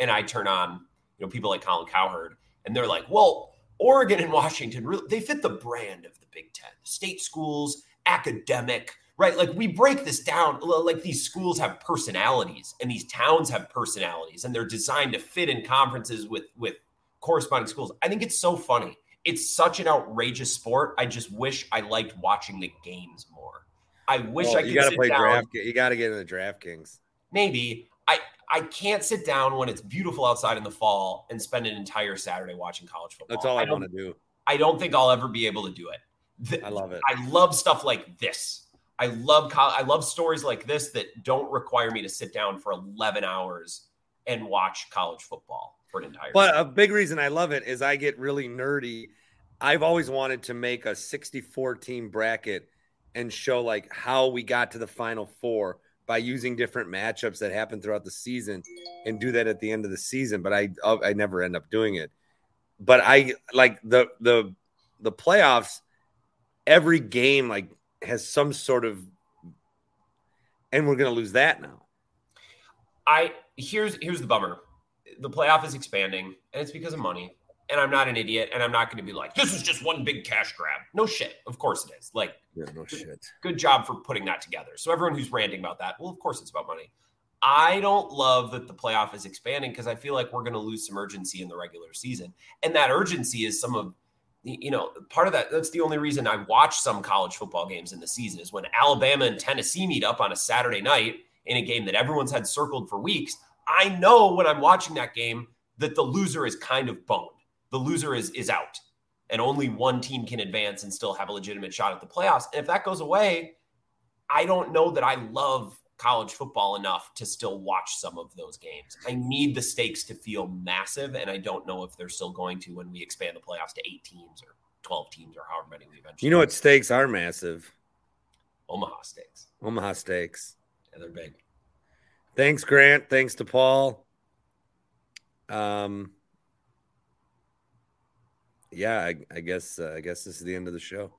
[SPEAKER 3] and I turn on, you know, people like Colin Cowherd, and they're like, "Well, Oregon and Washington, really, they fit the brand of the Big Ten. State schools, academic." Right? Like we break this down. Like these schools have personalities and these towns have personalities and they're designed to fit in conferences with with corresponding schools. I think it's so funny. It's such an outrageous sport. I just wish I liked watching the games more. I wish
[SPEAKER 2] Well,
[SPEAKER 3] I could
[SPEAKER 2] you gotta
[SPEAKER 3] sit
[SPEAKER 2] play
[SPEAKER 3] down.
[SPEAKER 2] draft. You got to get in the DraftKings.
[SPEAKER 3] Maybe I I can't sit down when it's beautiful outside in the fall and spend an entire Saturday watching college football.
[SPEAKER 2] That's all I,
[SPEAKER 3] don't-
[SPEAKER 2] want to do.
[SPEAKER 3] I don't think I'll ever be able to do it. Th-
[SPEAKER 2] I love it.
[SPEAKER 3] I love stuff like this. I love I love stories like this that don't require me to sit down for 11 hours and watch college football for an entire
[SPEAKER 2] But
[SPEAKER 3] season.
[SPEAKER 2] a big reason I love it is I get really nerdy. I've always wanted to make a 64 team bracket and show like how we got to the final four by using different matchups that happen throughout the season and do that at the end of the season. But I oh, I never end up doing it. But I like the the the playoffs. Every game like has some sort of, and we're gonna lose that now.
[SPEAKER 3] I here's here's the bummer. The playoff is expanding and it's because of money. And I'm not an idiot and I'm not going to be like this is just one big cash grab. No shit. Of course it is. Like
[SPEAKER 2] Yeah, no shit.
[SPEAKER 3] good job for putting that together. So everyone who's ranting about that, well, of course it's about money. I don't love that the playoff is expanding because I feel like we're going to lose some urgency in the regular season, and that urgency is some of, you know, part of that. That's the only reason I watch some college football games in the season is when Alabama and Tennessee meet up on a Saturday night in a game that everyone's had circled for weeks. I know when I'm watching that game that the loser is kind of boned. The loser is is out and only one team can advance and still have a legitimate shot at the playoffs. And if that goes away, I don't know that I love college football enough to still watch some of those games. I need the stakes to feel massive, and I don't know if they're still going to when we expand the playoffs to eight teams or 12 teams or however many we eventually
[SPEAKER 2] You know what stakes are massive?
[SPEAKER 3] Omaha Steaks.
[SPEAKER 2] Omaha Steaks.
[SPEAKER 3] Yeah, they're big.
[SPEAKER 2] Thanks, Grant. Thanks to Paul. Um, yeah, I, I guess uh, I guess this is the end of the show.